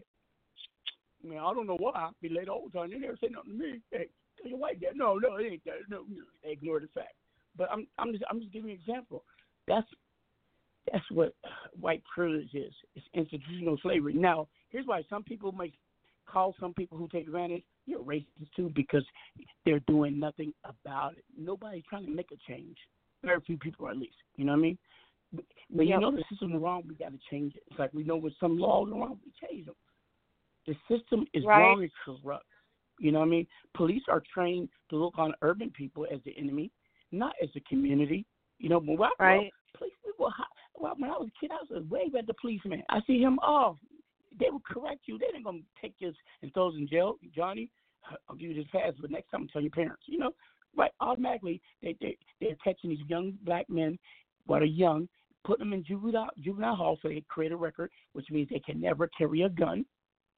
Man, I don't know why. I be late all the time. They never say nothing to me. Hey, tell your white dad. No, no, it ain't that. No, no. They ignore the fact. But I'm, I'm just, I'm just giving you an example. That's, that's what white privilege is. It's institutional slavery. Now, here's why some people might call some people who take advantage. You're racist too because they're doing nothing about it. Nobody's trying to make a change. Very few people, at least. You know what I mean? When
Yep.
you know the system is wrong, we got to change it. It's like we know what some laws are wrong, we change them. The system is
Right.
wrong and corrupt. You know what I mean? Police are trained to look on urban people as the enemy, not as the community. You know, when I
Right.
up, police well, when I was a kid, I was a wave at the policeman. I see him, oh, they will correct you. They ain't gonna take this and throw us in jail, Johnny. I'll give you this pass, but next time tell your parents. You know, right? Automatically, they they they're catching these young black men, while they're young, putting them in juvenile juvenile hall so they create a record, which means they can never carry a gun.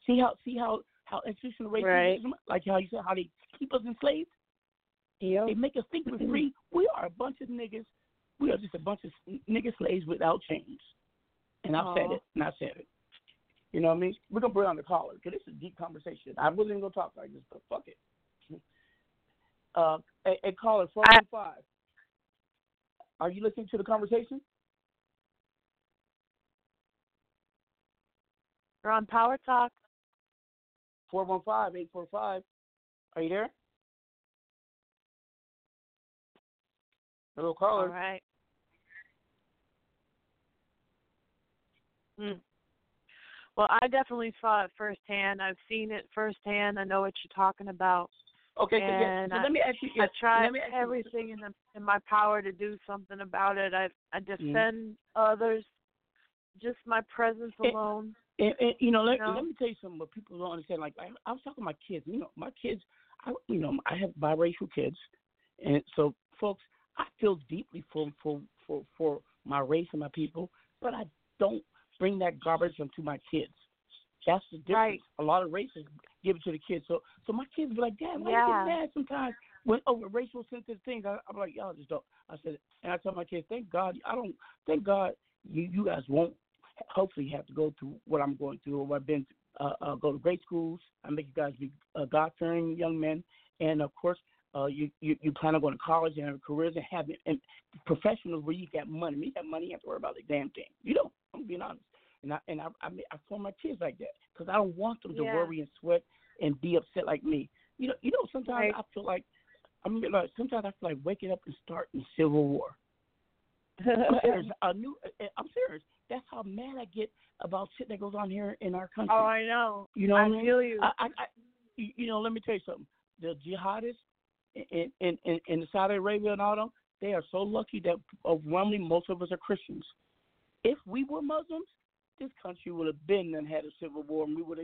See how see how how institutional racism,
Right.
like how you said, how they keep us enslaved.
Yep.
They make us think we're mm-hmm. free. We are a bunch of niggas. We are just a bunch of nigga slaves without chains. And I've said it, and I said it. You know what I mean? We're gonna bring on the caller because this is a deep conversation. I wasn't even gonna talk like this, but fuck it. Uh, a, a caller four one five. Are you listening to the conversation?
You're on Power Talk.
415-845. Are you there? Hello, caller.
All right. Hmm. Well, I definitely saw it firsthand. I've seen it firsthand. I know what you're talking about.
Okay, so, yeah, so let me ask you.
I
yeah,
try
let me ask you-
everything in the, in my power to do something about it. I I
Mm-hmm.
defend others. Just my presence
And-
alone.
And, and you know, let,
You know?
let me tell you something. What people don't understand, like I, I was talking to my kids. You know, my kids. I, you know, I have biracial kids, and so folks, I feel deeply for for for for my race and my people, but I don't bring that garbage onto my kids. That's the difference.
Right.
A lot of races give it to the kids. So so my kids be like, Dad, why
Yeah.
you get mad sometimes when over racial sensitive things? I, I'm like, y'all just don't. I said, and I tell my kids, thank God, I don't. Thank God, you you guys won't hopefully have to go through what I'm going through or what I've been uh, uh, go to great schools. I make you guys be uh, God fearing young men, and of course, uh, you, you you plan on going to college and having careers and having and professionals where you got money. When you got money, you have to worry about the damn thing. You don't. I'm being honest, and I and I I, mean, I form my kids like that because I don't want them to
Yeah.
worry and sweat and be upset like me. You know, you know. Sometimes
Right.
I feel like I'm like sometimes I feel like waking up and starting civil war. I'm serious. I'm serious. That's how mad I get about shit that goes on here in our country.
Oh, I know.
You know
I
I mean?
feel you.
I, I, I, you you know, let me tell you something. The jihadists in in in, in Saudi Arabia and all them, they are so lucky that uh, overwhelmingly most of us are Christians. If we were Muslims, this country would have been and had a civil war, and we would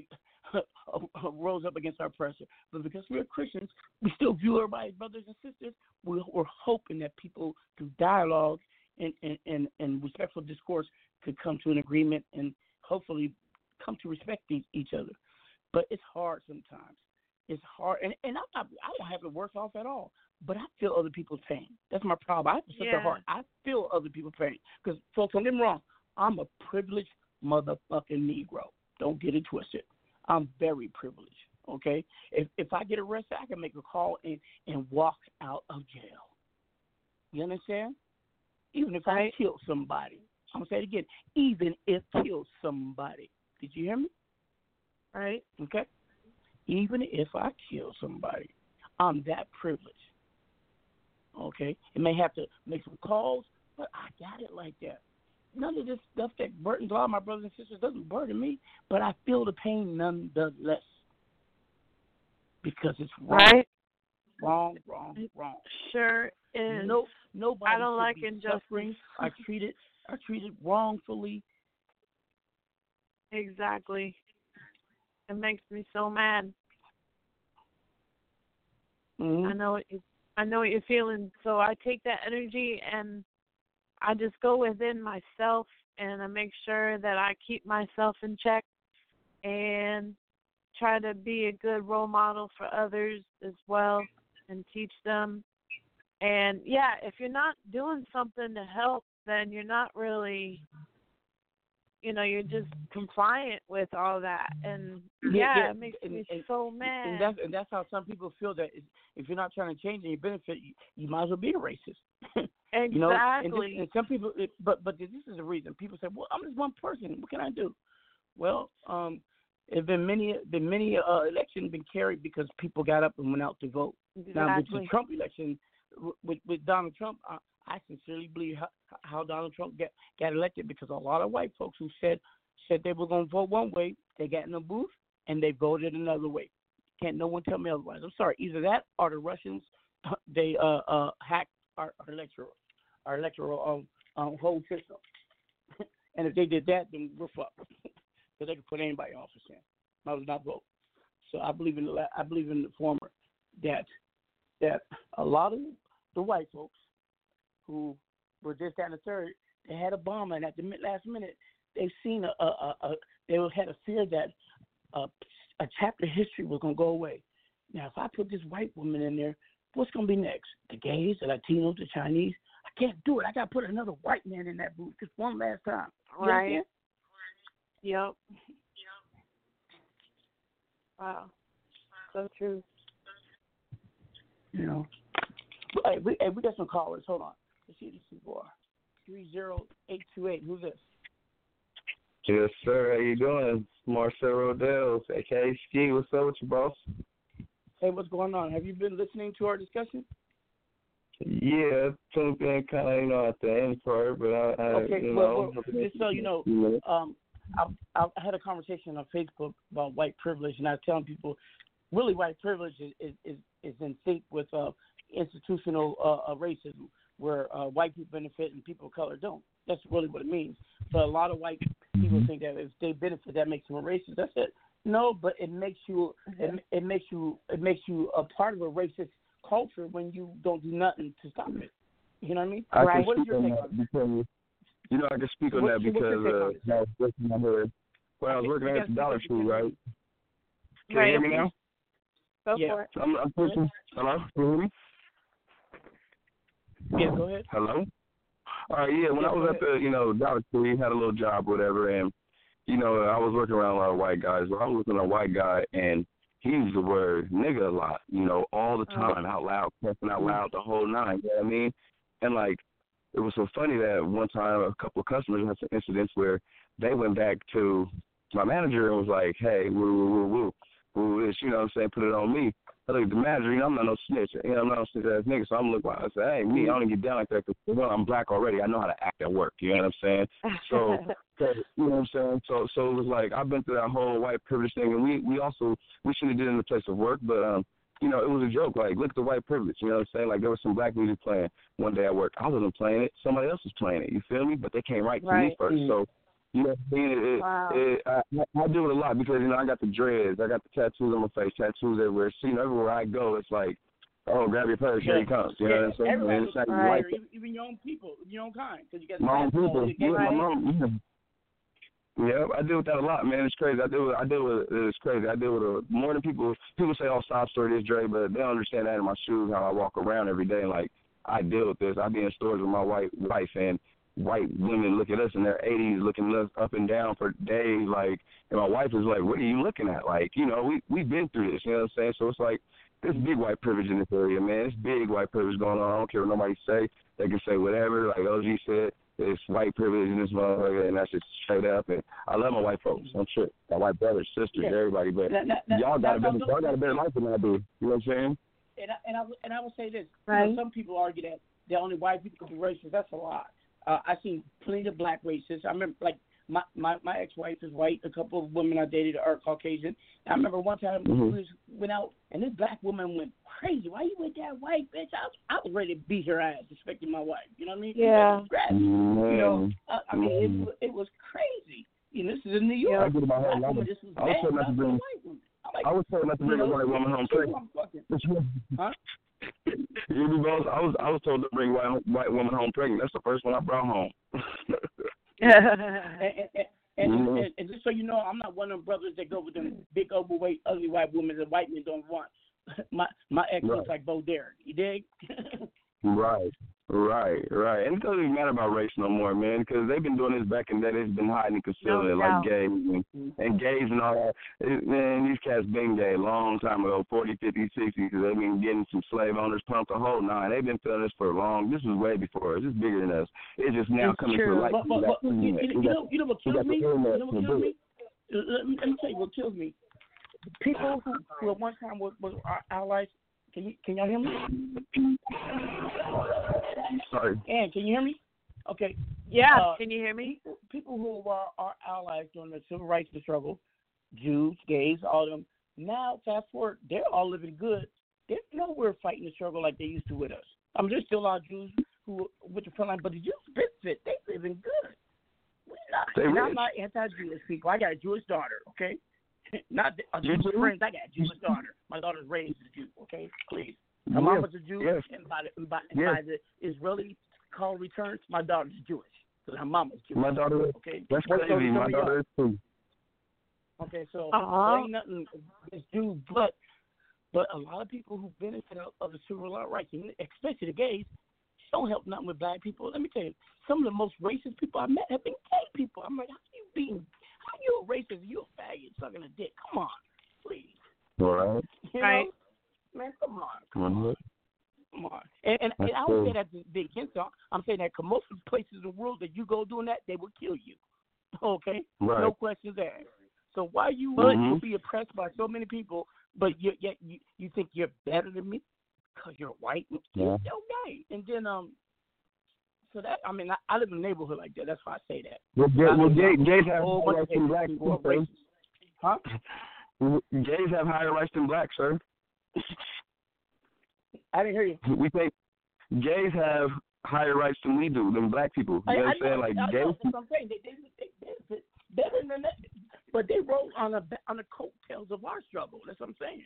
have rose up against our oppressor. But because we're Christians, we still view as brothers and sisters. We're, hoping that people, through dialogue and, and, and, and respectful discourse, could come to an agreement and hopefully come to respect each, each other. But it's hard sometimes. It's hard, and and I'm not, I don't have it worse off at all. But I feel other people's pain. That's my problem. I have such
Yeah.
a heart. I feel other people's pain. Because folks, don't get me wrong. I'm a privileged motherfucking Negro. Don't get it twisted. I'm very privileged. Okay. If if I get arrested, I can make a call and and walk out of jail. You understand? Even if I kill somebody. I'm gonna say it again. Even if kill somebody. Did you hear me?
Right.
Okay. Even if I kill somebody, I'm that privileged. Okay. It may have to make some calls, but I got it like that. None of this stuff that burdens a lot of my brothers and sisters doesn't burden me, but I feel the pain nonetheless. Because it's wrong.
Right.
Wrong, wrong, wrong.
Sure is.
No, nobody.
I don't like injustice.
Are treated, are treated wrongfully.
Exactly. It makes me so mad.
Mm-hmm.
I know you, I know what you're feeling. So I take that energy and I just go within myself and I make sure that I keep myself in check and try to be a good role model for others as well and teach them. And yeah, if you're not doing something to help, then you're not really you know, you're just compliant with all that and yeah, it makes
and,
me
and-
so mad.
And that's and that's how some people feel that if- you're not trying to change and you benefit, you, you might as well be a racist. And you know, and, this,
Exactly.
and some people, it, but but this is the reason people say, well, I'm just one person. What can I do? Well, um, there's been many been many uh, elections been carried because people got up and went out to vote. Exactly. Now with the Trump election, with with Donald Trump, I, I sincerely believe how, how Donald Trump got got elected because a lot of white folks who said said they were going to vote one way, they got in the booth and they voted another way. Can't no one tell me otherwise. I'm sorry. Either that or the Russians they uh uh hacked our, our electoral our electoral um, um whole system. and if they did that, then we're fucked because they could put anybody in office in. I was not vote. So I believe in the I believe in the former that that a lot of the white folks who were just down the third they had Obama and at the last minute they've seen a, a, a, a they had a fear that a, a chapter of history was gonna go away. Now if I put this white woman in there, what's gonna be next? The gays, the Latinos, the Chinese? I can't do it. I gotta put another white man in that booth just one last time. You
Right.
understand?
Yep. Wow. So true.
You know. Hey, we hey, we got some callers. Hold on. Let's see this is three zero eight two eight. Who's this?
Yes, sir. How you doing? Marcel Rodell, aka Ski. What's up with you, boss?
Hey, what's going on? Have you been listening to our discussion?
Yeah, tuned in kind of, you know, at the end part, but I, I
Okay,
you
well,
know,
well, just so you know, um, I, I had a conversation on Facebook about white privilege, and I was telling people, really, white privilege is is is, is in sync with uh, institutional uh, uh, racism, where uh, white people benefit and people of color don't. That's really what it means. But a lot of white people think that if they benefit, that makes them a racist. That's it. No, but it makes you it, it makes you it makes you a part of a racist culture when you don't do nothing to stop it. You know what I mean?
I can
What is your take on it?
because, you know, I can speak on
What-
that because uh, when I was working on her, when I was working at the Dollar
some-
Tree, right? Can
Right,
you hear me now?
Go
Yeah.
for it.
I'm, I'm pushing. Hello? Can you hear me?
Yeah, um, go ahead.
Hello. All right, yeah. When
Yeah,
I was at the, you know, Dollar Tree, had a little job, whatever, and you know, I was working around a lot of white guys. Well, I was with a white guy, and he used the word nigga a lot, you know, all the uh-huh. time, out loud, cussing out mm-hmm. loud, the whole nine. You know what I mean? And like, it was so funny that one time a couple of customers had some incidents where they went back to my manager and was like, "Hey, woo woo woo woo, woo this," you know what I'm saying? Put it on me. I look at the manager, you know, I'm not no snitch. You know, I'm not no snitch ass nigga. So I'm looking, I say, hey, me, I don't get down like that because, well, I'm black already. I know how to act at work. You know what I'm saying? So, so you know what I'm saying? So, so it was like, I've been through that whole white privilege thing. And we, we also, we shouldn't have did it in the place of work, but, um, you know, it was a joke. Like, look at the white privilege. You know what I'm saying? Like, there was some black music playing one day at work. I wasn't playing it. Somebody else was playing it. You feel me? But they came right to me first. So, you know, what I it,
Wow.
it, I, I do it a lot because you know I got the dreads, I got the tattoos on my face, tattoos everywhere. So you know, everywhere I go, it's like, oh, grab your purse, here he comes. You know what I'm saying?
Everybody
And it's not
right.
like
even, even your own people, your own kind, because you got
my own people.
you
Yeah,
get-
my mom. Yeah. Yeah, I deal with that a lot, man. It's crazy. I deal with, I deal with, it's crazy. I deal with a, more than people. People say, "Oh, stop story this, Dre," but they don't understand that in my shoes, how I walk around every day. Like I deal with this. I be in stores with my white wife, and white women look at us in their 80s, looking us up and down for days. Like, and my wife is like, "What are you looking at?" Like, you know, we we've been through this. You know what I'm saying? So it's like there's big white privilege in this area, man. It's big white privilege going on. I don't care what nobody say. They can say whatever. Like OG said, it's white privilege in this motherfucker, and that's just straight up. And I love my white folks. I'm sure my white brothers, sisters,
Yeah.
everybody. But
Now- now- now-
y'all got a better,
now-
y'all got a better life than I do. You know what I'm saying?
and I, and I and I will say this. You know, some people argue that the only white people can be racist. That's a lie. Uh, I seen plenty of black racists. I remember like my my my ex wife is white. A couple of women I dated are Caucasian. I remember one time
Mhm.
we was, went out and this black woman went crazy. Why you with that white bitch? I was I was ready to beat her ass, respecting my wife. You know what I mean?
Yeah.
Grab her. You know, I, I mean it, was- it was crazy. You know, this is in New York.
I get my whole
Black
life.
woman just was
I was
mad
told not to
about
bring.
the white woman. I'm like,
I was told not to bring a
you
white woman home
she
pregnant.
was fucking- Huh?
I was I was told to bring white white woman home pregnant. That's the first one I brought home.
and, and,
Mhm.
and, and just so you know, I'm not one of them brothers that go with them big overweight, ugly white women that white men don't want. My my ex
Right.
looks like Bo Derek. You dig?
Right, right, right. And it doesn't even matter about race no more, man, because they've been doing this back in the day. They've been hiding and concealing
No
like gays and, and mm-hmm. gays and all that. It, man, these cats been gay a long time ago, 40, 50, 60, because they've been getting some slave owners pumped a whole nine. They've been feeling this for a long. This is way before us. It's bigger than us. It's just now
It's
coming
true.
to light.
But, but, but, you, you,
We
you
got-
know, you know what kills me? You know what kills me? Let me, let me tell you what kills me. People who, who at one time were, were our allies. Can you can y'all hear me?
Sorry.
Ann, can you hear me? Okay.
Yeah,
Uh,
can you hear me?
People, people who are our allies during the civil rights struggle, Jews, gays, all of them. Now, fast forward, they're all living good. They're nowhere fighting the struggle like they used to with us. I mean, there's still a lot of Jews who with the front line, but the Jews benefit. They living good. We're not.
They
and I'm not anti-Jewish people. I got a Jewish daughter. Okay. Not a
You
Jewish
do?
friends. I got a Jewish daughter. My daughter's raised a Jew. Okay, please. My
Yes,
mama's a Jew,
yes.
and by the, by,
Yes.
by the Israeli call returns, my daughter's Jewish. So her mama's Jewish.
My daughter,
Okay.
that's
So- so
crazy. My
some of y'all-
daughter is too.
Okay, so
Uh-huh.
ain't nothing against Jews, but but a lot of people who benefit of, of the civil rights, especially the gays, don't help nothing with black people. Let me tell you, some of the most racist people I met have been gay people. I'm like, how you being, how you a racist? You a faggot sucking a dick? Come on, please.
All right.
You
Right.
man, come on.
Come on.
Come on. And, and, and I don't say that to be against them. I'm saying that 'cause most of the places in the world that you go doing that, they will kill you. Okay?
Right.
No questions asked. So why you
Mhm.
will be oppressed by so many people, but you yet you, you think you're better than me because you're white?
Yeah.
You're gay. And then um, so that I mean I, I live in a neighborhood like that. That's why I say that.
Well, gay, well, gay, gays have higher rights than blacks
people
too,
Huh?
Gays have higher rights than blacks, sir.
I didn't hear you.
We think gays have higher rights than we do, than black people. You know what I'm saying? Like
I
gays.
know, that's what I'm saying. They, they, they benefit better than that, but they roll on a on the coattails of our struggle. That's what I'm saying.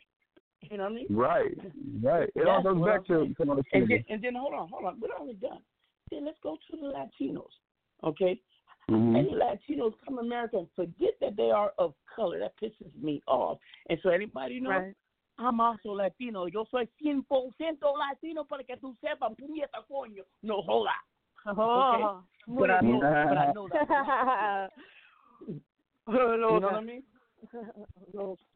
You know what I mean?
Right, right. It all goes back
I'm
to
saying.
some of the
And then, and then hold on, hold on. We're not only done. Then let's go to the Latinos. Okay,
Mhm.
any Latinos come to America and forget that they are of color. That pisses me off. And so anybody know,
Right.
I'm also Latino. Yo soy 100% Latino para que tú sepas, puñeta coño. No joda.
Oh,
Okay? But I know, but I know that.
no,
you know
no.
what I mean?
no.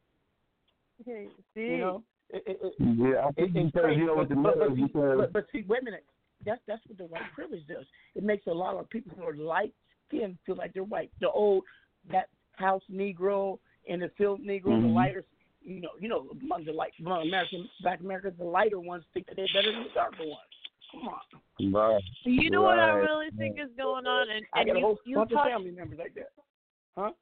Sí.
You know, it, it, it,
Yeah, I think
it, it's
because
crazy.
you know what the
but, but,
matter
but,
is
see,
because
but, but see, wait a minute. That's that's what the white privilege does. It makes a lot of people who are light skin feel like they're white. The old that house Negro and the field Negro, the
Mhm.
lighter, you know, you know, among the light, among American black Americans, the lighter ones think that they're better than the darker ones. Come on.
Right.
You know what I really think is going on, and,
I
and
got a
you,
whole
you
bunch of
touched
family members like that. Huh?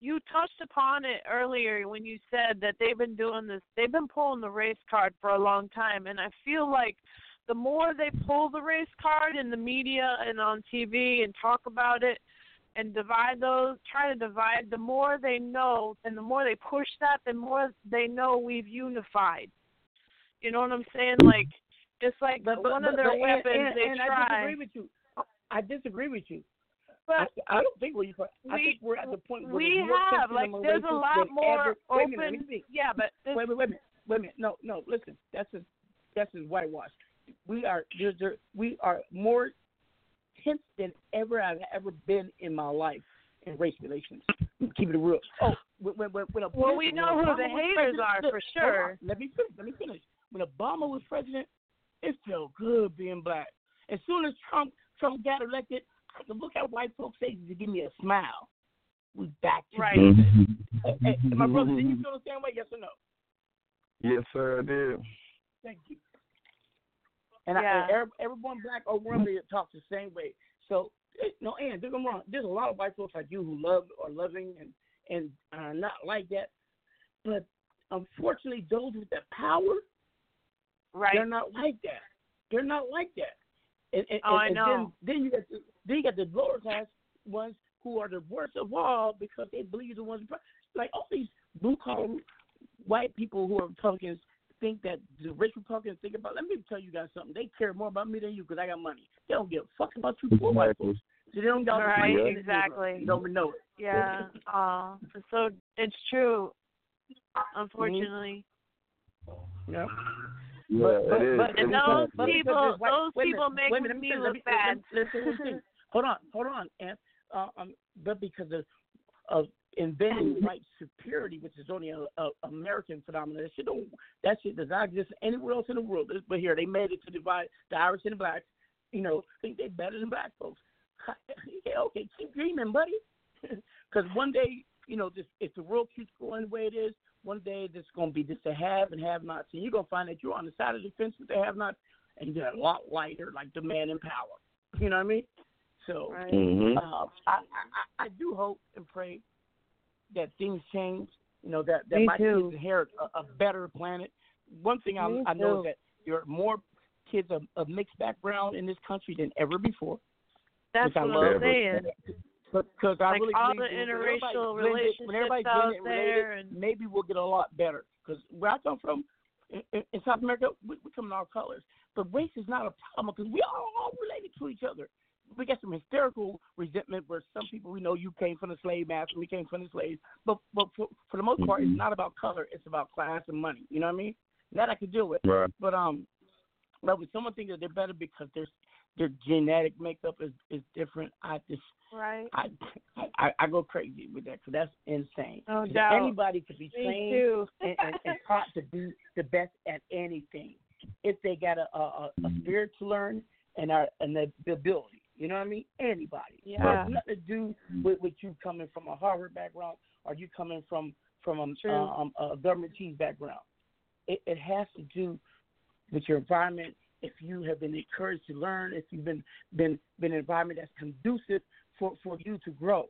you touched upon it earlier when you said that they've been doing this they've been pulling the race card for a long time and i feel like the more they pull the race card in the media and on tv and talk about it and divide those try to divide the more they know and the more they push that the more they know we've unified you know what i'm saying like just like
But, but,
one
but,
of their
but-
weapons
and, and,
they
and
try
I disagree with you. I disagree with you.
But
I, I don't think we're. I
we-
think we're at the point where
we have like there's a lot more
ever. Wait a minute,
open yeah but this,
Wait, wait, wait a minute. Wait a minute. No, no. Listen, that's a that's a whitewash. We are there's there, we are more tense than ever I've ever been in my life in race relations. Keep it real. Oh, when when when, when a
Well, we know
when
who the haters are for sure.
Let me finish. Let me finish. When Obama was president, it felt good being black. As soon as Trump Trump got elected, I could look at white folks' faces and give me a smile. We back to
Right.
business. Mm-hmm. Hey, hey, my brother, did you mm-hmm. feel the same way? Yes or no?
Yes, sir, I did.
Thank you. And, I, and everyone black or woman talks the same way. So eh, no, and don't get me wrong. There's a lot of white folks like you who love or loving and and are not like that. But unfortunately, those with the power,
right,
they're not like that. They're not like that. And, and,
Oh,
and,
I
and
know.
Then, then you got the, then you got the lower class ones who are the worst of all because they believe the ones like all these blue collar white people who are Republicans think that the rich Republicans think about. Let me tell you guys something. They care more about me than you because I got money. They don't give a fuck about you poor white folks. So they don't got
Right,
money.
exactly.
You don't even know it.
Yeah. Oh, so it's true. Unfortunately.
Yeah.
Yeah, it is.
But,
It
And
is.
those
but because
people-
there's white-
those
wait
people
minute,
make
wait a minute, let
me
finish,
look
let
bad.
Hold on, hold on, and uh, um, but because of of inventing white superiority, which is only a, a American phenomenon, that shit don't that shit does not exist anywhere else in the world. But here they made it to divide the Irish and the blacks. You know, think they're better than black folks. yeah, okay, keep dreaming, buddy. Because one day, you know, this if the world keeps going the way it is, one day there's going to be just a have and have nots, and you're going to find that you're on the side of the fence with the have nots, and you're a lot lighter, like the man in power. You know what I mean? So
Mhm.
uh, I, I I do hope and pray that things change. You know that that
Me
my
too.
kids inherit a, a better planet. One thing I, I know is that there are more kids of, of mixed background in this country than ever before.
That's what. I'm saying.
Because I
Like
really
all
believe
the
when everybody's
interracial
blended- when everybody's
relationships out
blended and related,
there and-
maybe we'll get a lot better. Because where I come from, in, in, in South America, we, we come in all colors. But race is not a problem because we are all related to each other. We got some hysterical resentment where some people we know you came from the slave master, we came from the slaves. But but for, for the most part, it's not about color; it's about class and money. You know what I mean? That I can deal with.
Right.
But um, but when someone thinks that they're better because their their genetic makeup is is different, I just
Right.
I I, I go crazy with that because that's insane.
No
'Cause
doubt.
Anybody could be
Me
trained and, and, and taught to be the best at anything if they got a a, a, a spirit to learn and are and the the ability. You know what I mean? Anybody.
Yeah.
has nothing to do with, with you coming from a Harvard background or you coming from from a, um, a government cheese background. It, it has to do with your environment. If you have been encouraged to learn, if you've been been been an environment that's conducive for for you to grow,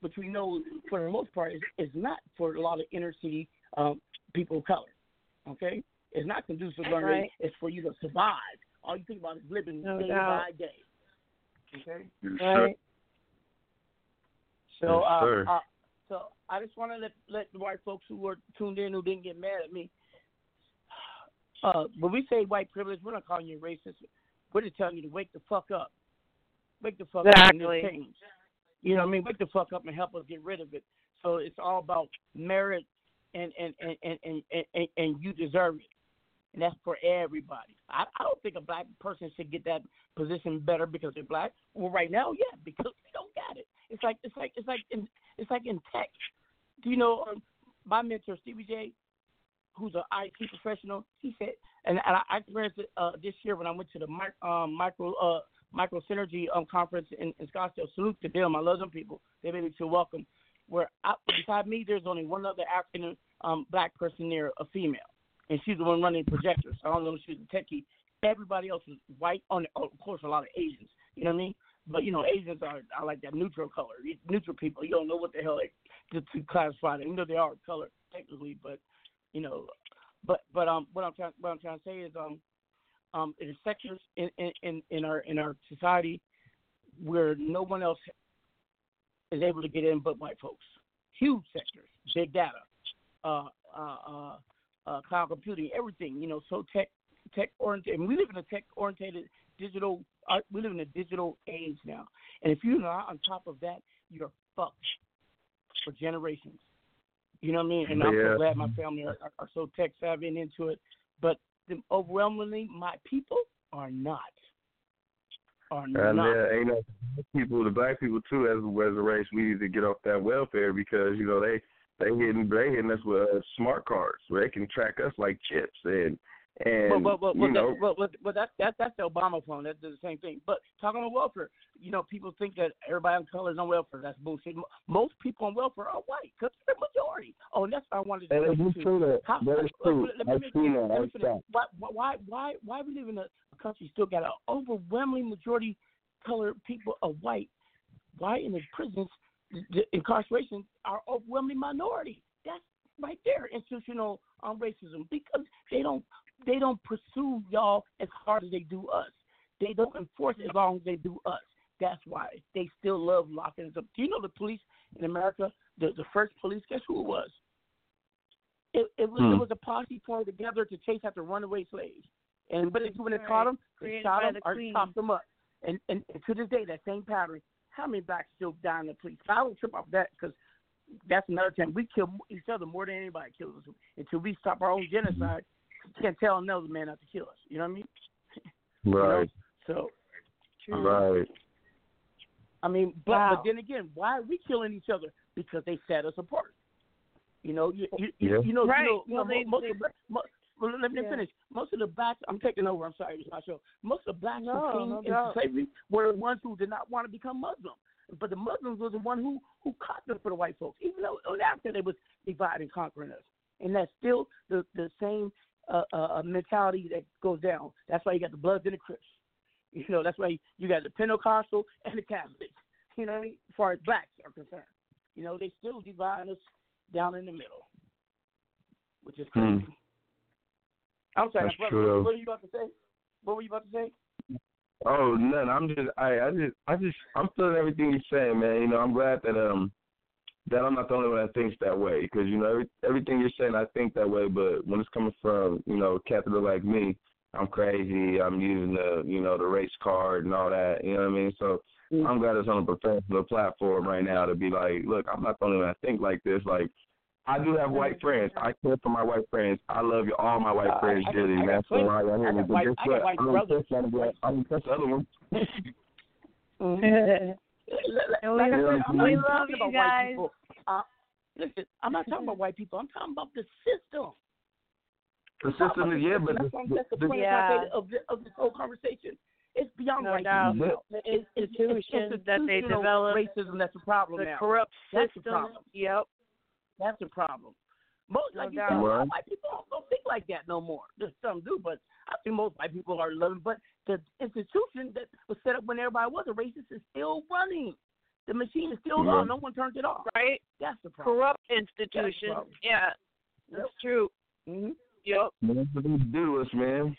which we know for the most part is is not for a lot of inner city um, people of color. Okay, it's not conducive to learning.
Right.
It's for you to survive. All you think about is living
No
day
doubt.
by day. Okay.
Right.
So,
Yes,
uh,
sir.
uh, so I just want to let let the white folks who were tuned in who didn't get mad at me. Uh, when we say white privilege, we're not calling you racist. We're just telling you to wake the fuck up. Wake the fuck up and change. You know what I mean? Wake the fuck up and help us get rid of it. So it's all about merit and and and and and, and, and, and you deserve it. And that's for everybody. I, I don't think a black person should get that position better because they're black. Well, right now, yeah, because they don't got it. It's like it's like it's like in it's like in tech. Do you know um, my mentor Stevie J, who's an IT professional? He said, and, and I, experienced it uh, this year when I went to the um, micro uh, Micro Synergy um, conference in, in Scottsdale. Salute to them. I love them people. They made me feel welcome. Where I, beside me, there's only one other African um, black person there, a female, and she's the one running projectors. I don't know if she's a techie. Everybody else is white. On oh, of course, a lot of Asians. You know what I mean? But you know, Asians are I like that neutral color. Neutral people. You don't know what the hell to, to classify them. You know they are color technically, but you know, but but um, what I'm trying what I'm trying to say is um, um, in sectors in, in in our in our society where no one else is able to get in but white folks. Huge sectors, big data, uh, uh, uh, uh, cloud computing, everything. You know, so tech tech oriented. And we live in a tech oriented digital. Uh, we live in a digital age now, and if you're not on top of that, you're fucked for generations. You know what I mean? And I'm so glad my family are, are, are so tech savvy and into it. But the, overwhelmingly, my people are not. Are
And
not.
there ain't no people, the black people too, as as a race, we need to get off that welfare because you know they they hitting they hitting us with uh, smart cards where they can track us like chips and and
but, but, but,
you
but,
know
that, but, but, but that, that, that's the Obama phone. That's the same thing. But talking about welfare, you know, people think that everybody on color is on welfare. That's bullshit. Most people on welfare are white because they're the majority. Oh, and that's what I wanted to say
it's
too.
true that-
How-
that is
let-
true.
let- let me
I've
finish-
that.
let me
I've
finish. Why, why, why, why we live in a country still got an overwhelming majority colored people of white? Why in the prisons, the incarceration are overwhelmingly minority? That's right there, institutional um, racism because they don't they don't pursue y'all as hard as they do us. They don't enforce as long as they do us. That's why they still love locking us up. Do you know the police in America? The the first police, guess who it was? It it was
Hmm.
it was a posse formed together to chase after runaway slaves. And what they do when they
Right.
caught them? They shot
by
them
the
or
Queen.
chopped them up. And, and and to this day, that same pattern. How many blacks still die in the police? I don't trip off that because that's another thing. We kill each other more than anybody kills us. Until we stop our own genocide, we can't tell another man not to kill us. You know what I mean?
right
So, um,
right
I mean, but
Wow.
but then again, why are we killing each other? Because they set us apart. You know, you you,
Yeah.
you, you know,
Right.
you know,
Well,
mo-
they-
most
they-
of the, mo- well, let me
Yeah.
finish. Most of the blacks, I'm taking over. I'm sorry, it's my show. Most of the blacks
No,
who came
no
into
doubt.
slavery were the ones who did not want to become Muslim. But the Muslims was the one who who caught them for the white folks, even though though after they was divide and conquering us. And that's still the the same uh, uh, mentality that goes down. That's why you got the Bloods and the Crips. You know, that's why you got the Pentecostal and the Catholics. You know, what I mean? as far as blacks are concerned. You know, they still divide us down in the middle, which is
Hmm.
I'm sorry,
That's
brother,
true, though.
what were you about to say? What were you about to say?
Oh, none. I'm just, I, I just, I just, I'm feeling everything you're saying, man. You know, I'm glad that um, that I'm not the only one that thinks that way, because you know, every, everything you're saying, I think that way. But when it's coming from, you know, a capital like me, I'm crazy. I'm using the, you know, the race card and all that. You know what I mean? So I'm glad it's on a professional platform right now to be like, look, I'm not the only one that think like this. Like, I do have white friends. I care for my white friends. I love you, all my white
Uh,
friends,
I
dearly.
I
That's why I
I
hear me. But
white-
guess what? I don't
brothers.
trust none of that. I don't trust the other one.
Like
we,
I said, I'm not
we love you guys.
Uh, listen, I'm not talking about white people. I'm talking about the system.
The system is yeah, but
that's,
the,
that's the
the,
point
Yeah.
of, this, of this whole conversation. It's beyond
No
white
doubt.
people.
The
It's, it's, it's
that they develop,
racism that's the problem
the
now.
corrupt
That's the problem.
Yep.
That's the problem. Most
No
like you said, most white people don't, don't think like that no more. There's some do, but I think most white people are loving. But the institution that was set up when everybody was a racist is still running. The machine is still
Right.
on. No one turns it off.
Right.
That's the problem.
Corrupt
That's problem.
Yeah. That's true.
Mm-hmm.
Yep.
that's what they do us, man.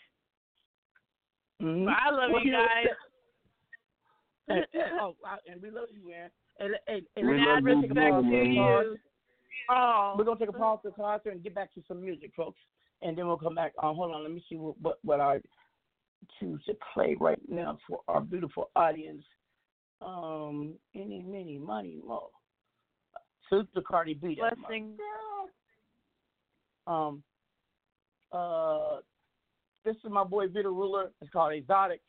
Mm-hmm.
But I love
Well,
you
you know,
guys.
And, and, oh, and we love you, man. And, and, and
We
let's
love
take
you
a
too,
pause
man.
to pause.
Oh.
We're gonna take a pause to concert and get back to some music, folks, and then we'll come back. Um, hold on, let me see what what, what I choose to play right now for our beautiful audience. Um, any, many, money, more. Salute to Cardi B. that
Blessings.
Um, uh, this is my boy Vita Ruler. It's called Exotic.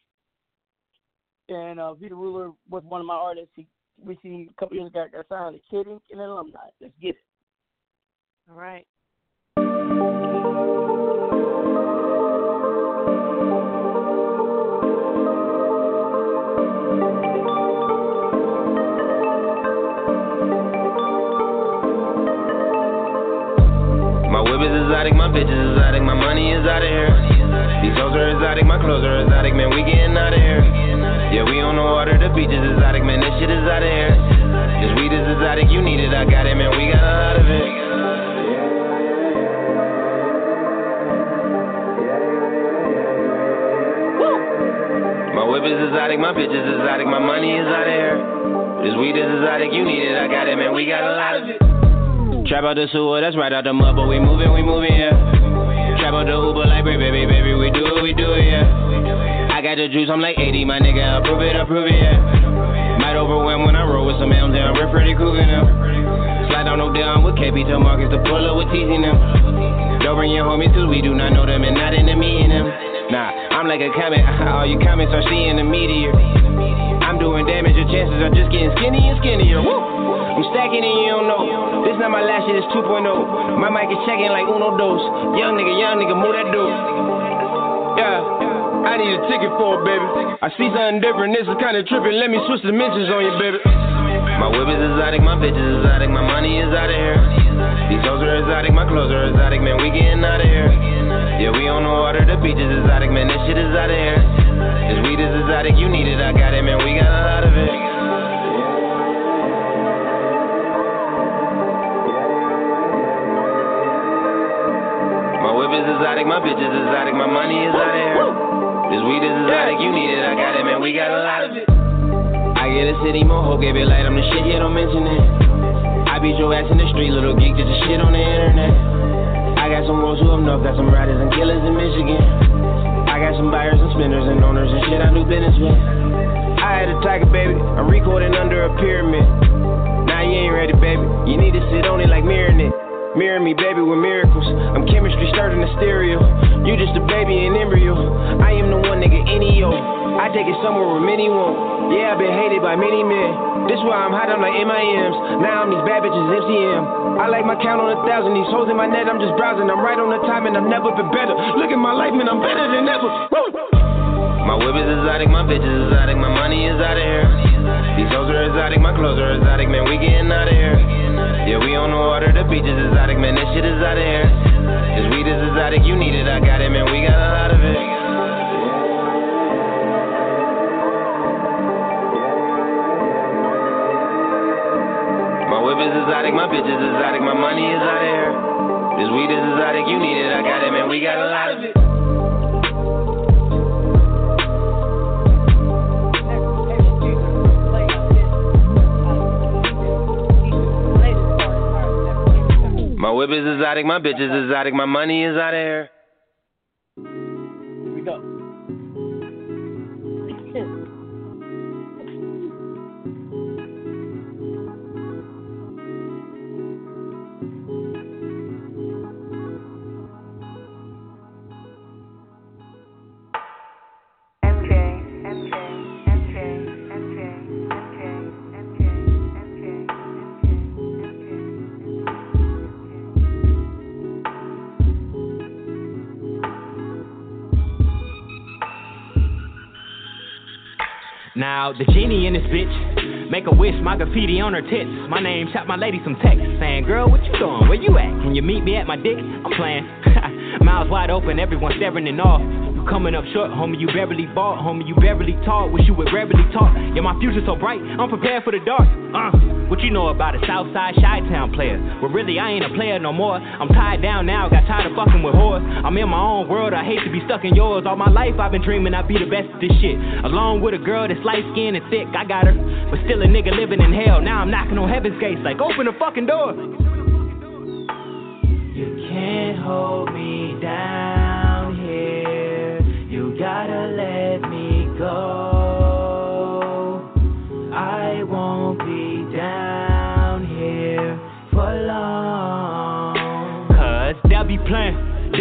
And uh, Vita Ruler was one of my artists. He recently, a couple years ago, got signed to Kidding and Alumni. Let's get it.
All right. My whip is exotic, my bitch is exotic, my money is
out of here. These hoes are exotic, my clothes are exotic, man, we getting out of here. Yeah, we on the water, the beach is exotic, man, this shit is out of here. This weed is exotic, you need it, I got it, man, we got whip is exotic, my bitch is exotic, my money is out of here. This weed is exotic, you need it, I got it, man. We got a lot of it. Trap out the sewer, that's right out the mud, but we moving, we moving, yeah. Trap out the Uber like baby, baby, we do it, we do it, yeah. I got the juice, I'm like 80, my nigga, approve it, approve it, yeah. Might overwhelm when I roll with some M's, and I'm Freddy Krueger now. Slide down no down with KP, tell Marcus to pull up with teasing them. Don't bring your homies, cause we do not know them, and not in the meeting them. Nah, I'm like a comet, uh-huh, all you comments are seeing the meteor. I'm doing damage, your chances are just getting skinny and skinnier. Woo! I'm stacking and you don't know. This not my last shit, it's 2.0. My mic is checking like uno dos. Young nigga, young nigga, move that dude. Yeah, I need a ticket for it, baby. I see something different, this is kinda tripping. Let me switch dimensions on you, baby. My whip is exotic, my bitch is exotic, my money is out of here. These hoes are exotic, my clothes are exotic, man, we getting out of here. Yeah, we on the water, the beach is exotic, man, this shit is out of here. This weed is exotic, you need it, I got it, man, we got a lot of it. My whip is exotic, my bitch is exotic, my money is out of here. This weed is exotic, you need it, I got it, man, we got a lot of it. I get a city moho, gave it light, I'm the shit, yeah, don't mention it. I beat your ass in the street, little geek, just a shit on the internet. I got some rolls who up north, got some riders and killers in Michigan. I got some buyers and spenders and owners and shit I do business with. I had a tiger, baby, I'm recording under a pyramid. Now you ain't ready, baby, you need to sit on it like mirroring it. Mirror me, baby, with miracles. I'm chemistry starting the stereo. You just a baby in embryo. I am the one nigga, any yo. I take it somewhere where many won't. Yeah, I've been hated by many men. This why I'm hot, I'm like MIMs. Now I'm these bad bitches MCM. I like my count on a thousand. These hoes in my net, I'm just browsing. I'm right on the time and I've never been better. Look at my life, man, I'm better than ever. My whip is exotic, my bitch is exotic, my money is out of here. These hoes are exotic, my clothes are exotic, man, we getting out of here. Yeah, we on the water, the beach is exotic, man, this shit is out of here. This weed is exotic, you need it, I got it, man, we got a lot of it. Is exotic, my bitch is exotic, my money is out of here. This weed is exotic, you need it, I got it, man, we got a lot of it. My whip is exotic, my bitch is exotic, my money is out of. Here
The genie in this bitch. Make a wish, my graffiti on her tits. My name, shot my lady some text. Saying, girl, what you doing? Where you at? Can you meet me at my dick? I'm playing. Mouths wide open, everyone staring and off. You coming up short, homie, you barely bought. Homie, you barely taught. Wish you would rarely talk. Yeah, my future so bright, I'm prepared for the dark. Uh, what you know about a Southside Chi-Town player? Well, really, I ain't a player no more. I'm tied down now, got tired of fucking with whores. I'm in my own world, I hate to be stuck in yours. All my life, I've been dreaming I'd be the best at this shit. Along with a girl that's light skinned and thick, I got her. But still a nigga living in hell. Now I'm knocking on heaven's gates, like, open the fucking door.
You can't hold me down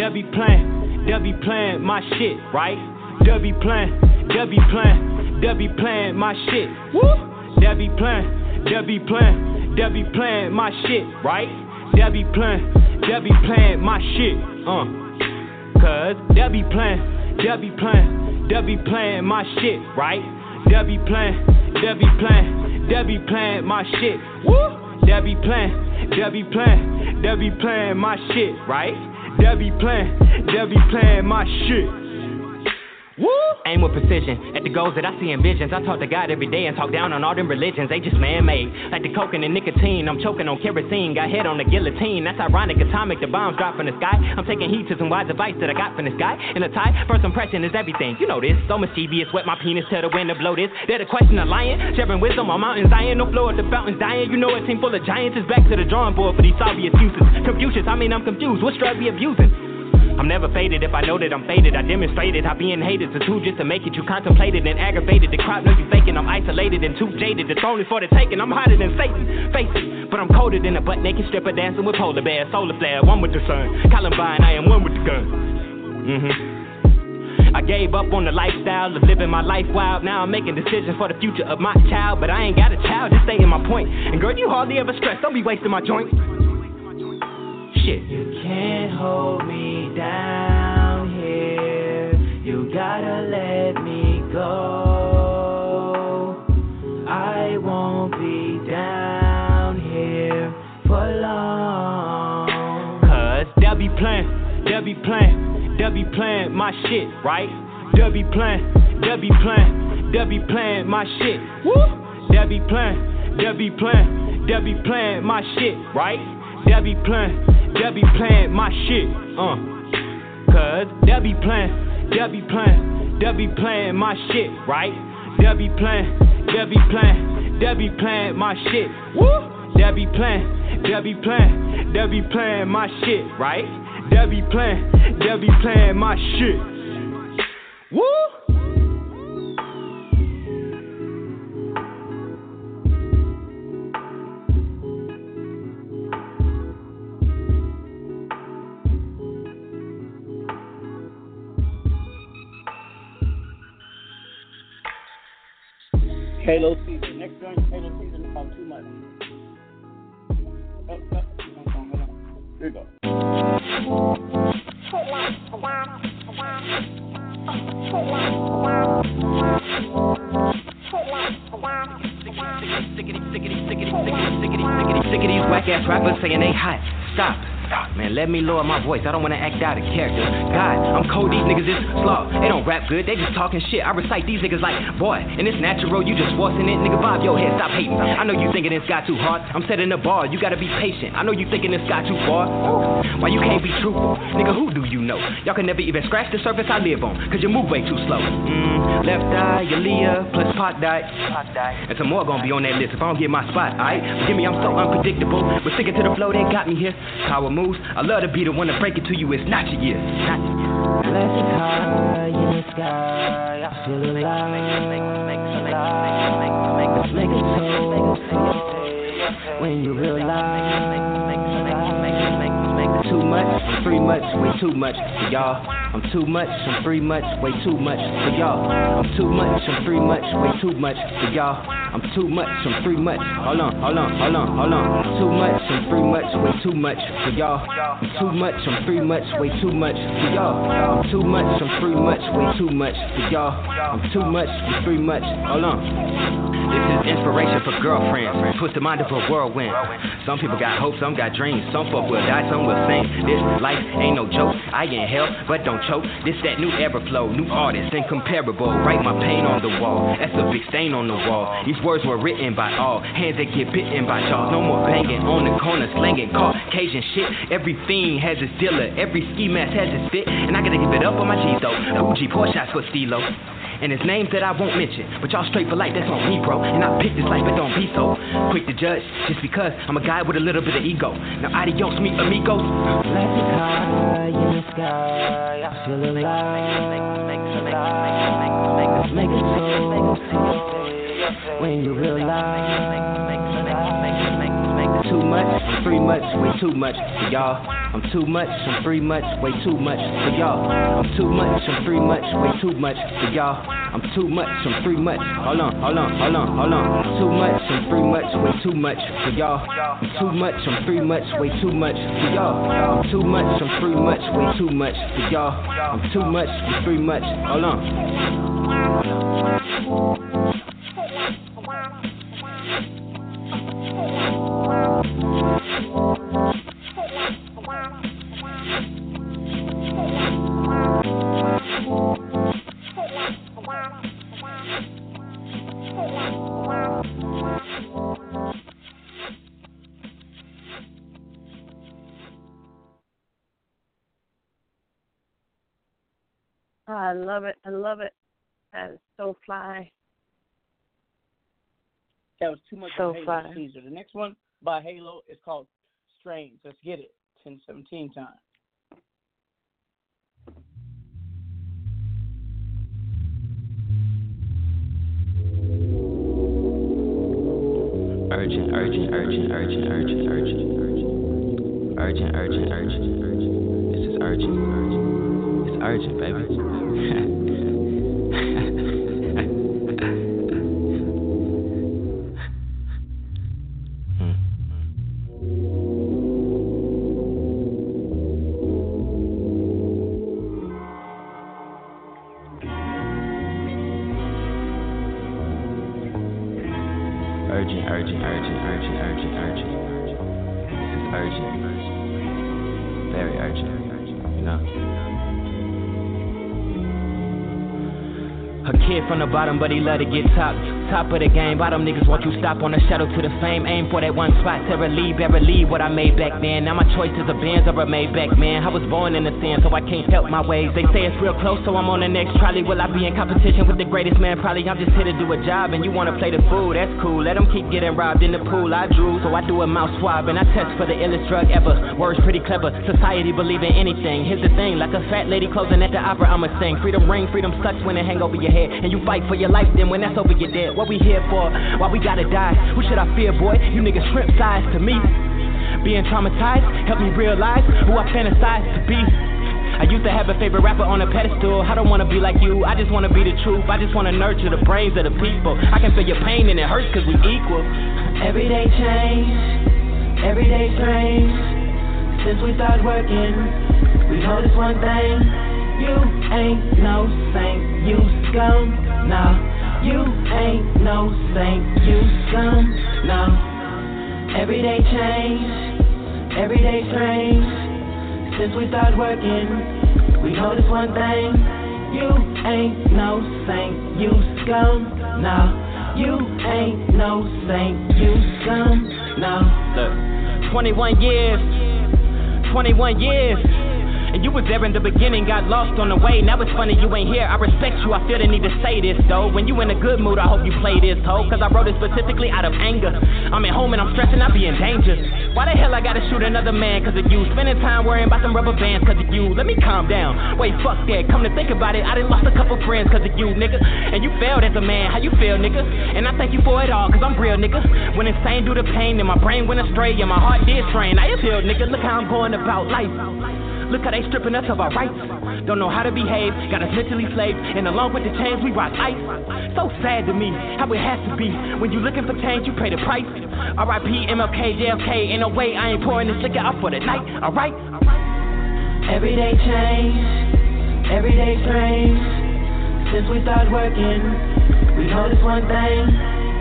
they'll be playing, they'll be playing my shit, right? They'll be playing, they'll be playing, they'll be playing my shit. Woo! They'll be playing, they'll be playing, they'll be playing my shit, right? They'll be playing, they'll be playing my shit, uh. Cause they'll be playing, they'll be playing, they'll be playing my shit, right? They'll be playing, they'll be playing, they'll be playing my shit, woo! They'll be playing, they'll be playing, they'll be playing my shit, right? Debbie plan, Debbie plan my shit. Woo! Aim with precision at the goals that I see in visions. I talk to God every day and talk down on all them religions. They just man made. Like the coke and the nicotine. I'm choking on kerosene. Got head on the guillotine. That's ironic. Atomic. The bombs drop from the sky. I'm taking heat to some wise advice that I got from this guy. In a tie, first impression is everything. You know this. So mischievous. Wet my penis. Tell the wind to blow this. They're the question of lying. Sharing wisdom on Mountain Zion. No floor at the fountains dying. You know a team full of giants is back to the drawing board for these obvious uses. Confucius. I mean, I'm confused. What drug we abusing? I'm never faded if I know that I'm faded. I demonstrated how being hated is a tool just to make it. You contemplated and aggravated. The crowd know you faking. I'm isolated and too jaded. Throne is for the taking. I'm hotter than Satan. Face it. But I'm colder than a butt naked stripper dancing with polar bears. Solar flare, one with the sun. Columbine, I am one with the gun. Mm-hmm. I gave up on the lifestyle of living my life wild. Now I'm making decisions for the future of my child. But I ain't got a child, just stating my point. And girl, you hardly ever stress. Don't be wasting my joint. Shit.
You can't hold me down here. You gotta let me go. I won't be down here for long.
Cause they'll be playing, they'll be playing, they'll be playing my shit, right? They'll be playing, they'll be playing, they'll be playing my shit. Woo! They'll be playing, they'll be playing, they'll be playing my shit, right? They'll be playing, they'll be playing my shit, uh. Cause be playing, they'll be playing, be playing my shit, right? They'll be playing, they'll be playing, be playing my shit, woo! They'll be playing, they'll be playing, be playing my shit, right? They'll be playing, they'll be playing my shit, woo!
Halo season. Next joint, Halo season, about two months. Oh, oh, hold on, hold on. Here we go.
Sick of these whack ass rappers saying they hot. Stop. Man, let me lower my voice. I don't wanna act out of character. God, I'm cold. These niggas is slow. They don't rap good. They just talking shit. I recite these niggas like, boy, and it's natural. You just forcing it, nigga. Bob your head. Stop hating. I know you thinking this got too hard. I'm setting the bar. You gotta be patient. I know you thinking this got too far. Why you can't be truthful, nigga? Who do you know? Y'all can never even scratch the surface I live on. Cause you move way too slow. Mm, left eye, Aaliyah, plus pot dot. And some more gonna be on that list if I don't get my spot, alright? Forgive me, I'm so unpredictable. But sticking to the flow, they got me here. Power moves. I love to be the one to break it to you. It's not your year. Not your year.
Blessed high in the sky, I feel alive. Make it so when you realize
Too much, I'm free much, way too much for y'all. I'm too much, I'm free much, way too much for y'all. I'm too much, I'm free much, way too much for y'all. I'm too much, I'm free much. Hold on, hold on, hold on, hold on. I'm Too much, I'm free much, way too much for y'all. I'm too much, I'm free much, way too much for y'all. I'm too much, I'm free much, way too much for y'all. I'm too much, I'm free much. Hold on. This is inspiration for girlfriends. Twist the mind of a whirlwind. Some people got hopes, some got dreams. Some folk will die, some will sing. This life ain't no joke. I inhale, but don't choke. This that new era flow, new artist, incomparable. Write my pain on the wall. That's a big stain on the wall. These words were written by all hands that get bitten by jaws. No more banging on the corner, slanging Caucasian shit. Every fiend has its dealer, every ski mask has its fit. And I gotta give it up on my G's though. Fuji, pour shots for Stilo. And it's names that I won't mention. But y'all straight for life, that's on me, bro. And I picked this life, but don't be so quick to judge. Just because I'm a guy with a little bit of ego. Now, adios, me amigos.
In the sky, I feel alive. Make it so when you realize
Too much, I'm free much, way too much for y'all. I'm too much, I'm free much, way too much for y'all. I'm too much, I'm free much, way too much for y'all. I'm too much, I'm free much. Hold on, hold on, hold on, hold on. Too much, I'm free much, way too much for y'all. I'm too much, I'm free much, way too much for y'all. I'm too much, I'm free much, way too much for y'all. I'm too much, I'm free much. Hold on.
I love it. I love it. That is so fly.
That was too much
so fly.
Caesar. The next one by Halo It's called Strange. Let's get it. 1017 time.
Urgent, urgent, urgent, urgent, urgent, urgent, urgent. Urgent, urgent, urgent, urgent. This is urgent, urgent. It's urgent, baby. A kid from the bottom, but he love to get top. Top of the game, bottom niggas want you stop on the shuttle to the fame. Aim for that one spot, Terror leave, ever leave what I made back then. Now my choice is a Benz or a Maybach, man. I was born in the sin, so I can't help my ways. They say it's real close, so I'm on the next trolley. Will I be in competition with the greatest man? Probably I'm just here to do a job, and you wanna play the fool, that's cool. Let them keep getting robbed in the pool. I drew, so I do a mouth swab, and I test for the illest drug ever. Words pretty clever, society believe in anything. Here's the thing, like a fat lady closing at the opera, I'ma sing. Freedom ring, freedom sucks when it hang over your head, and you fight for your life. Then when that's over, you're dead. What we here for? Why we gotta die? Who should I fear, boy? You niggas shrimp size to me. Being traumatized helped me realize who I fantasize to be. I used to have a favorite rapper on a pedestal. I don't wanna be like you, I just wanna be the truth. I just wanna nurture the brains of the people. I can feel your pain and it hurts cause we equal. Everyday change, everyday strange. Since we started working, we noticed one thing. You ain't no saint, you scum. Nah, you ain't no saint, you scum. No. Everyday change, everyday strange. Since we started working, we noticed one thing. You ain't no saint, you scum. No, you ain't no saint, you scum. No. Look, 21 years, 21 years. And you was there in the beginning, got lost on the way. Now it's funny you ain't here. I respect you, I feel the need to say this though. When you in a good mood, I hope you play this hoe. Cause I wrote it specifically out of anger. I'm at home and I'm stressing, I be in danger. Why the hell I gotta shoot another man cause of you? Spending time worrying about some rubber bands cause of you. Let me calm down. Wait, fuck that. Come to think about it, I done lost a couple friends cause of you, nigga. And you failed as a man, how you feel, nigga? And I thank you for it all cause I'm real, nigga. When insane due to pain and my brain went astray and my heart did strain. I appealed, nigga. Look how I'm going about life. Look how they stripping us of our rights. Don't know how to behave, got us mentally slaved, and along with the chains we rock ice. So sad to me, how it has to be. When you looking for change, you pay the price. R.I.P. MLK, JFK. In a way, I ain't pouring this liquor out for the night. Alright. Everyday change, everyday strange. Since we started working, we noticed one thing.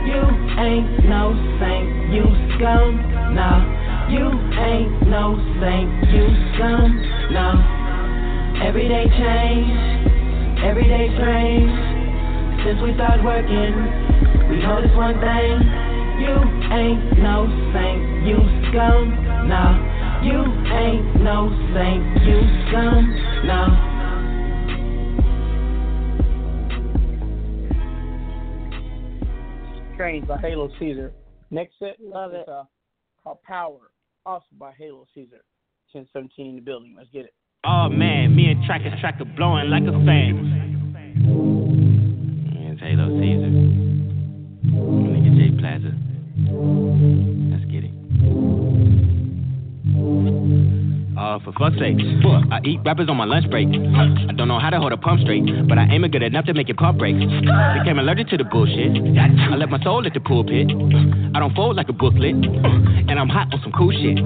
You ain't no saint, you scum. Nah. You ain't no saint, you scum, no. Everyday change, everyday strange. Since we started working, we noticed one thing. You ain't no saint, you scum, no. You ain't no saint, you scum, no.
Strange by Halo Caesar. Next set
Love
is
it.
uh, called Power, also by Halo Caesar. 1017 in the building. Let's get it.
Oh man, me and Tracker Tracker blowing like a fan. It's Halo Caesar. Nigga J Plaza. Let's get it. Uh, for fuck's sake, I eat rappers on my lunch break. I don't know how to hold a pump straight, but I aim it good enough to make it pump break. Became allergic to the bullshit. I left my soul at the pulpit. I don't fold like a booklet, and I'm hot on some cool shit.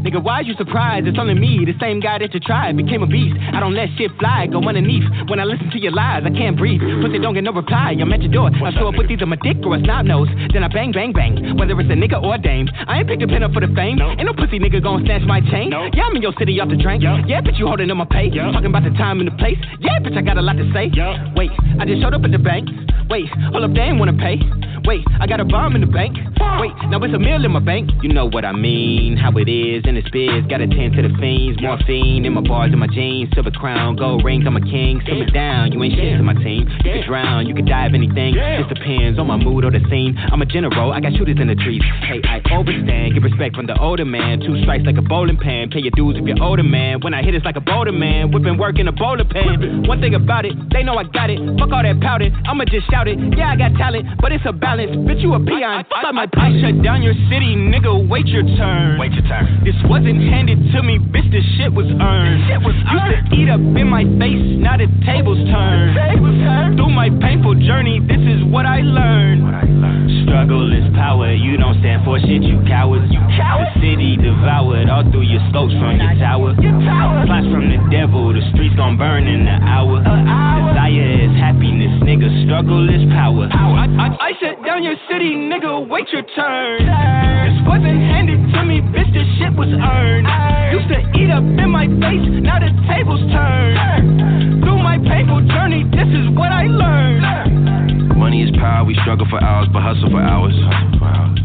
Nigga, why you surprised? It's only me, the same guy that you tried. Became a beast. I don't let shit fly, go underneath. When I listen to your lies, I can't breathe. Pussy don't get no reply. I'm at your door. I show up with either my dick or a snot nose. Then I bang, bang, bang. Whether it's a nigga or a dame. I ain't picked a pen up for the fame. Ain't no pussy nigga gon' snatch my chain. Yeah, I'm in your city off the train. Yeah, bitch, you holding on my pay. Talking about the time and the place. Yeah, bitch, I got a lot to say. Wait, I just showed up at the bank. Wait, hold up, they ain't wanna pay. Wait, I got a bomb in the bank. Wait, now it's a meal in my bank. You know what I mean? How it is in the biz. Got a 10 to the fiends. Morphine in my bars and my jeans. Silver crown, gold rings. I'm a king. Simmer down. You ain't shit to my team. You can drown. You can die of anything. Just depends on my mood or the scene. I'm a general. I got shooters in the trees. Hey, I overstand. Get respect from the older man. Two strikes like a bowling pin. Pay your dues if you're older man. When I hit it's like a boulder man. Whipping work in a bowler pin. One thing about it, they know I got it. Fuck all that powder. I'ma just shout it. Yeah, I got talent, but it's a balance. Bitch, you a peon. Fuck out my I shut down your city, nigga. Wait your turn. Wait your turn. This wasn't handed to me, bitch. This shit was earned. Shit was Used to eat up in my face, now the tables turn. Tables turn. Through my painful journey, this is what I learned. What I learned. Struggle is power. You don't stand for shit, you cowards. You cowards. The city devoured all through your scopes from your tower. Your tower. Plots from the devil, the streets gon' burn in an hour. An hour. Desire is happiness, nigga. Struggle is power. I, I, I shut down your city, nigga. Wait your turn. This wasn't handed to me, bitch. This shit was earned. Used to eat up in my face, now the tables turn. Through my painful journey, this is what I learned.
Money is power, we struggle for hours, but hustle for hours.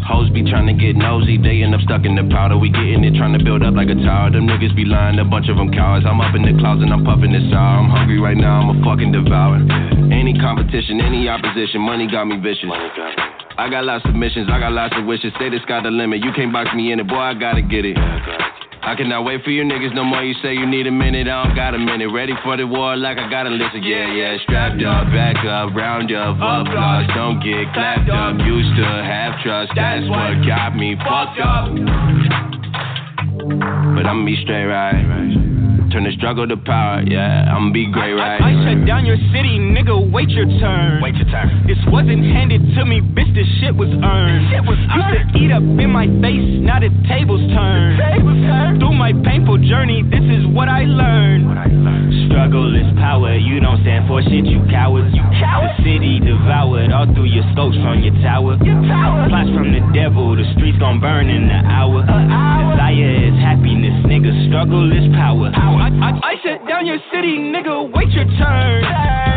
Hoes be trying to get nosy, they end up stuck in the powder. We getting it, trying to build up like a tower. Them niggas be lying, a bunch of them cowards. I'm up in the clouds and I'm puffing this sour. I'm hungry right now, I'm a fucking devour. Any competition, any opposition, money got me vicious. I got lots of missions, I got lots of wishes. Say the sky the limit, you can't box me in it, boy, I gotta get it. I cannot wait for you niggas no more. You say you need a minute, I don't got a minute. Ready for the war like I gotta listen. Yeah, yeah, strapped up, back up, round up, applause. Don't get clapped up. Used to have trust, that's what got me fucked up. But I'ma be straight right. Turn the struggle to power, yeah, I'ma be great right.
I, I shut down your city, nigga. Wait your turn.
Wait your turn.
This wasn't handed to me, bitch. This shit was earned.
This Shit was earned.
Used to eat up in my face, now the tables turn.
Tables turn.
Through my painful journey, this is what I learned.
What I learned.
Struggle is power. You don't stand for shit, you cowards. You
cowards.
The city devoured all through your scopes from your tower.
Your tower.
Plots from the devil, the streets gon' burn in an hour.
An hour.
Desire is happiness, nigga. Struggle is power.
Power.
I, shut down your city, nigga. Wait your turn.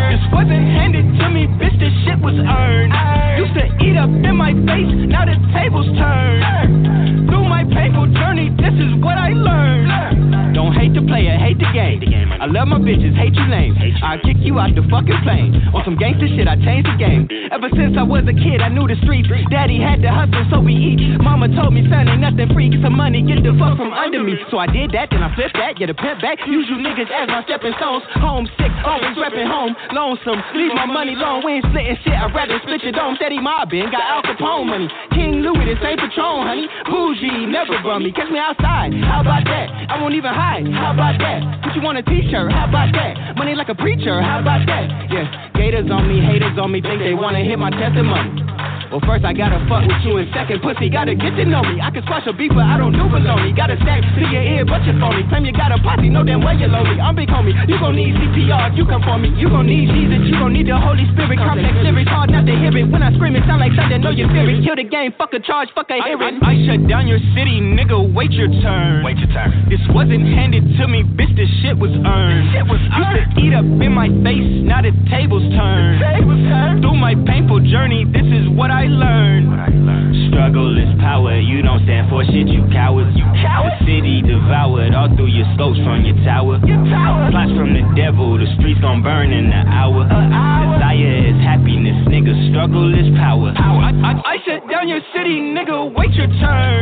This wasn't handed to me, bitch. This shit was earned. Used to eat up in my face, now the tables turn. My painful journey, this is what I learned. Don't hate the player, hate the game. I love my bitches, hate you lame. I kick you out the fucking plane. On some gangster shit, I changed the game. Ever since I was a kid, I knew the streets. Daddy had to hustle, so we eat. Mama told me, son, ain't nothing free. Get some money, get the fuck from under me. So I did that, then I flipped that, get a pimp back. Use you niggas as my stepping stones. Homesick, always repping home. Lonesome, leave my money long. We ain't splitting shit, I'd rather split your dome. Steady mobbing, got Al Capone money. King Louis, this ain't Patron, honey. Bougie, never bum me. Catch me outside, how about that? I won't even hide, how about that? Put you on a t-shirt, how about that? Money like a preacher, how about that? Yeah, gators on me, haters on me, think they wanna hit my testimony. Well, first I gotta fuck with you, and second, pussy gotta get to know me. I can squash a beef, but I don't do baloney. Got a stack to your ear, but you're phony. Claim you got a posse, know damn well you're lonely. I'm big homie, you gon' need CPR if you come for me. You gon' need Jesus, you gon' need the Holy Spirit. Complex lyrics, hard not to hear it. When I scream, it sound like something, know your spirit. Mm-hmm. Kill the game, fuck a charge, fuck a hearing. I, I, I shut down your city, nigga, wait your turn.
Wait your turn.
This wasn't handed to me, bitch, this shit was earned.
This shit was earned.
Used to eat up in my face, now the tables Struggle is power, you don't stand for shit, you cowards.
You cowards.
The city devoured all through your scopes from your tower.
Your tower.
Plots from the devil, the streets gon' burn in an hour.
An hour.
Desire is happiness, nigga. Struggle is power.
Power.
I, I, I shut down your city, nigga. Wait your turn.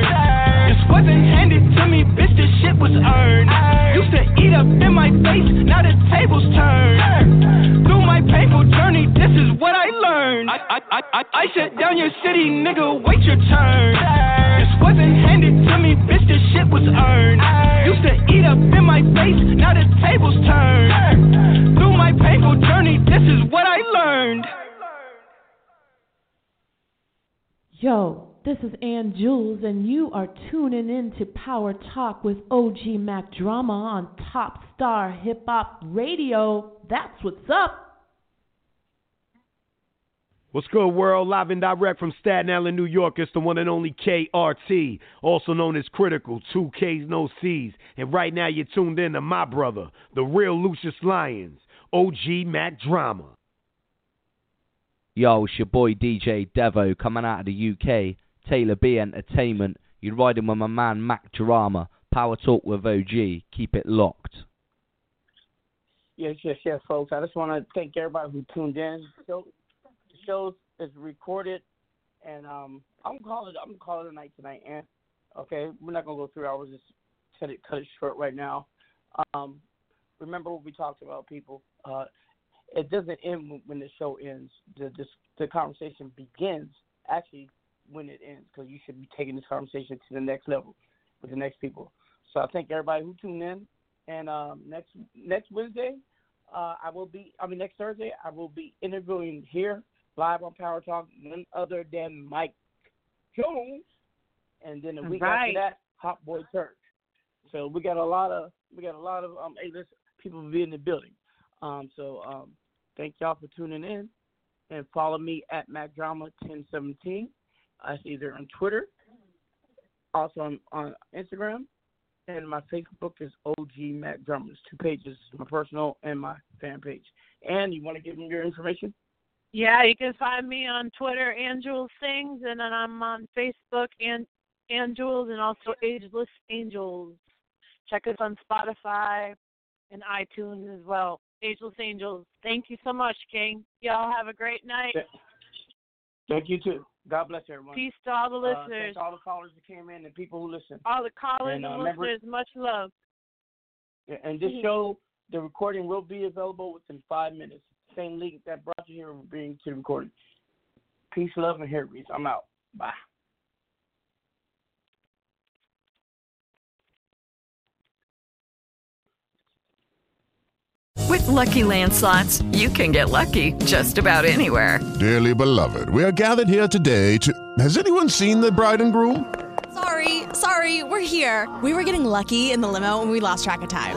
This wasn't handed to me, bitch. This shit was earned. Used to eat up in my face, now the tables turn. Through my painful journey, this is what I learned. I, I, I, I, I shut down your city, nigga. Wait your turn. This wasn't handed to me, bitch. This shit was earned. Used to eat up in my face, now the tables turn. Through my painful journey, this is what I learned.
Yo, this is Ann Jewelz, and you are tuning in to Power Talk with OG Mack Drama on Top Star Hip Hop Radio. That's what's up.
What's good, world? Live and direct from Staten Island, New York. It's the one and only KRT, also known as Kritikal, two K's, no C's. And right now, you're tuned in to my brother, the real Lucious Lyons, OG Mack Drama.
Yo, it's your boy DJ Devo coming out of the UK. Taylor B Entertainment. You're riding with my man Mack Drama. Power Talk with OG. Keep it locked.
Yes, yes, yes, folks. I just want to thank everybody who tuned in. The show, the show is recorded, and um, I'm calling. I'm calling it a night tonight, and okay, we're not gonna go three hours. Just cut it, cut it short right now. Um, remember what we talked about, people. Uh, it doesn't end when the show ends. The this, the conversation begins actually when it ends, because you should be taking this conversation to the next level with the next people. So I thank everybody who tuned in. And um, next next Wednesday, uh, I will be. I mean next Thursday, I will be interviewing here live on Power Talk none other than Mike Jones. And then the week
Right.
after that, Hot Boy Church. So we got a lot of we got a lot of um A-list people be in the building. Um, so um, thank y'all for tuning in, and follow me at MackDrama1017. That's either on Twitter, also on, on Instagram, and my Facebook is OG Mack Drama. It's two pages, my personal and my fan page. And you want to give them your information?
Yeah, you can find me on Twitter, Ann Jewelz Sings, and then I'm on Facebook, Ann Jewelz, and also Ageless Angels. Check us on Spotify and iTunes as well. Ageless Angels. Thank you so much, King. Y'all have a great night.
Thank you too. God bless everyone.
Peace to all the
Uh,
listeners,
thank all the callers that came in and people who listen.
all the callers
And, uh, remember-
listeners. Much love.
And this show, the recording will be available within five minutes. Same link that brought you here will bring to the recording. Peace, love, and hair grease. I'm out. Bye.
With Lucky Land slots, you can get lucky just about anywhere.
Dearly beloved, we are gathered here today to. Has anyone seen the bride and groom?
Sorry, sorry, we're here. We were getting lucky in the limo and we lost track of time.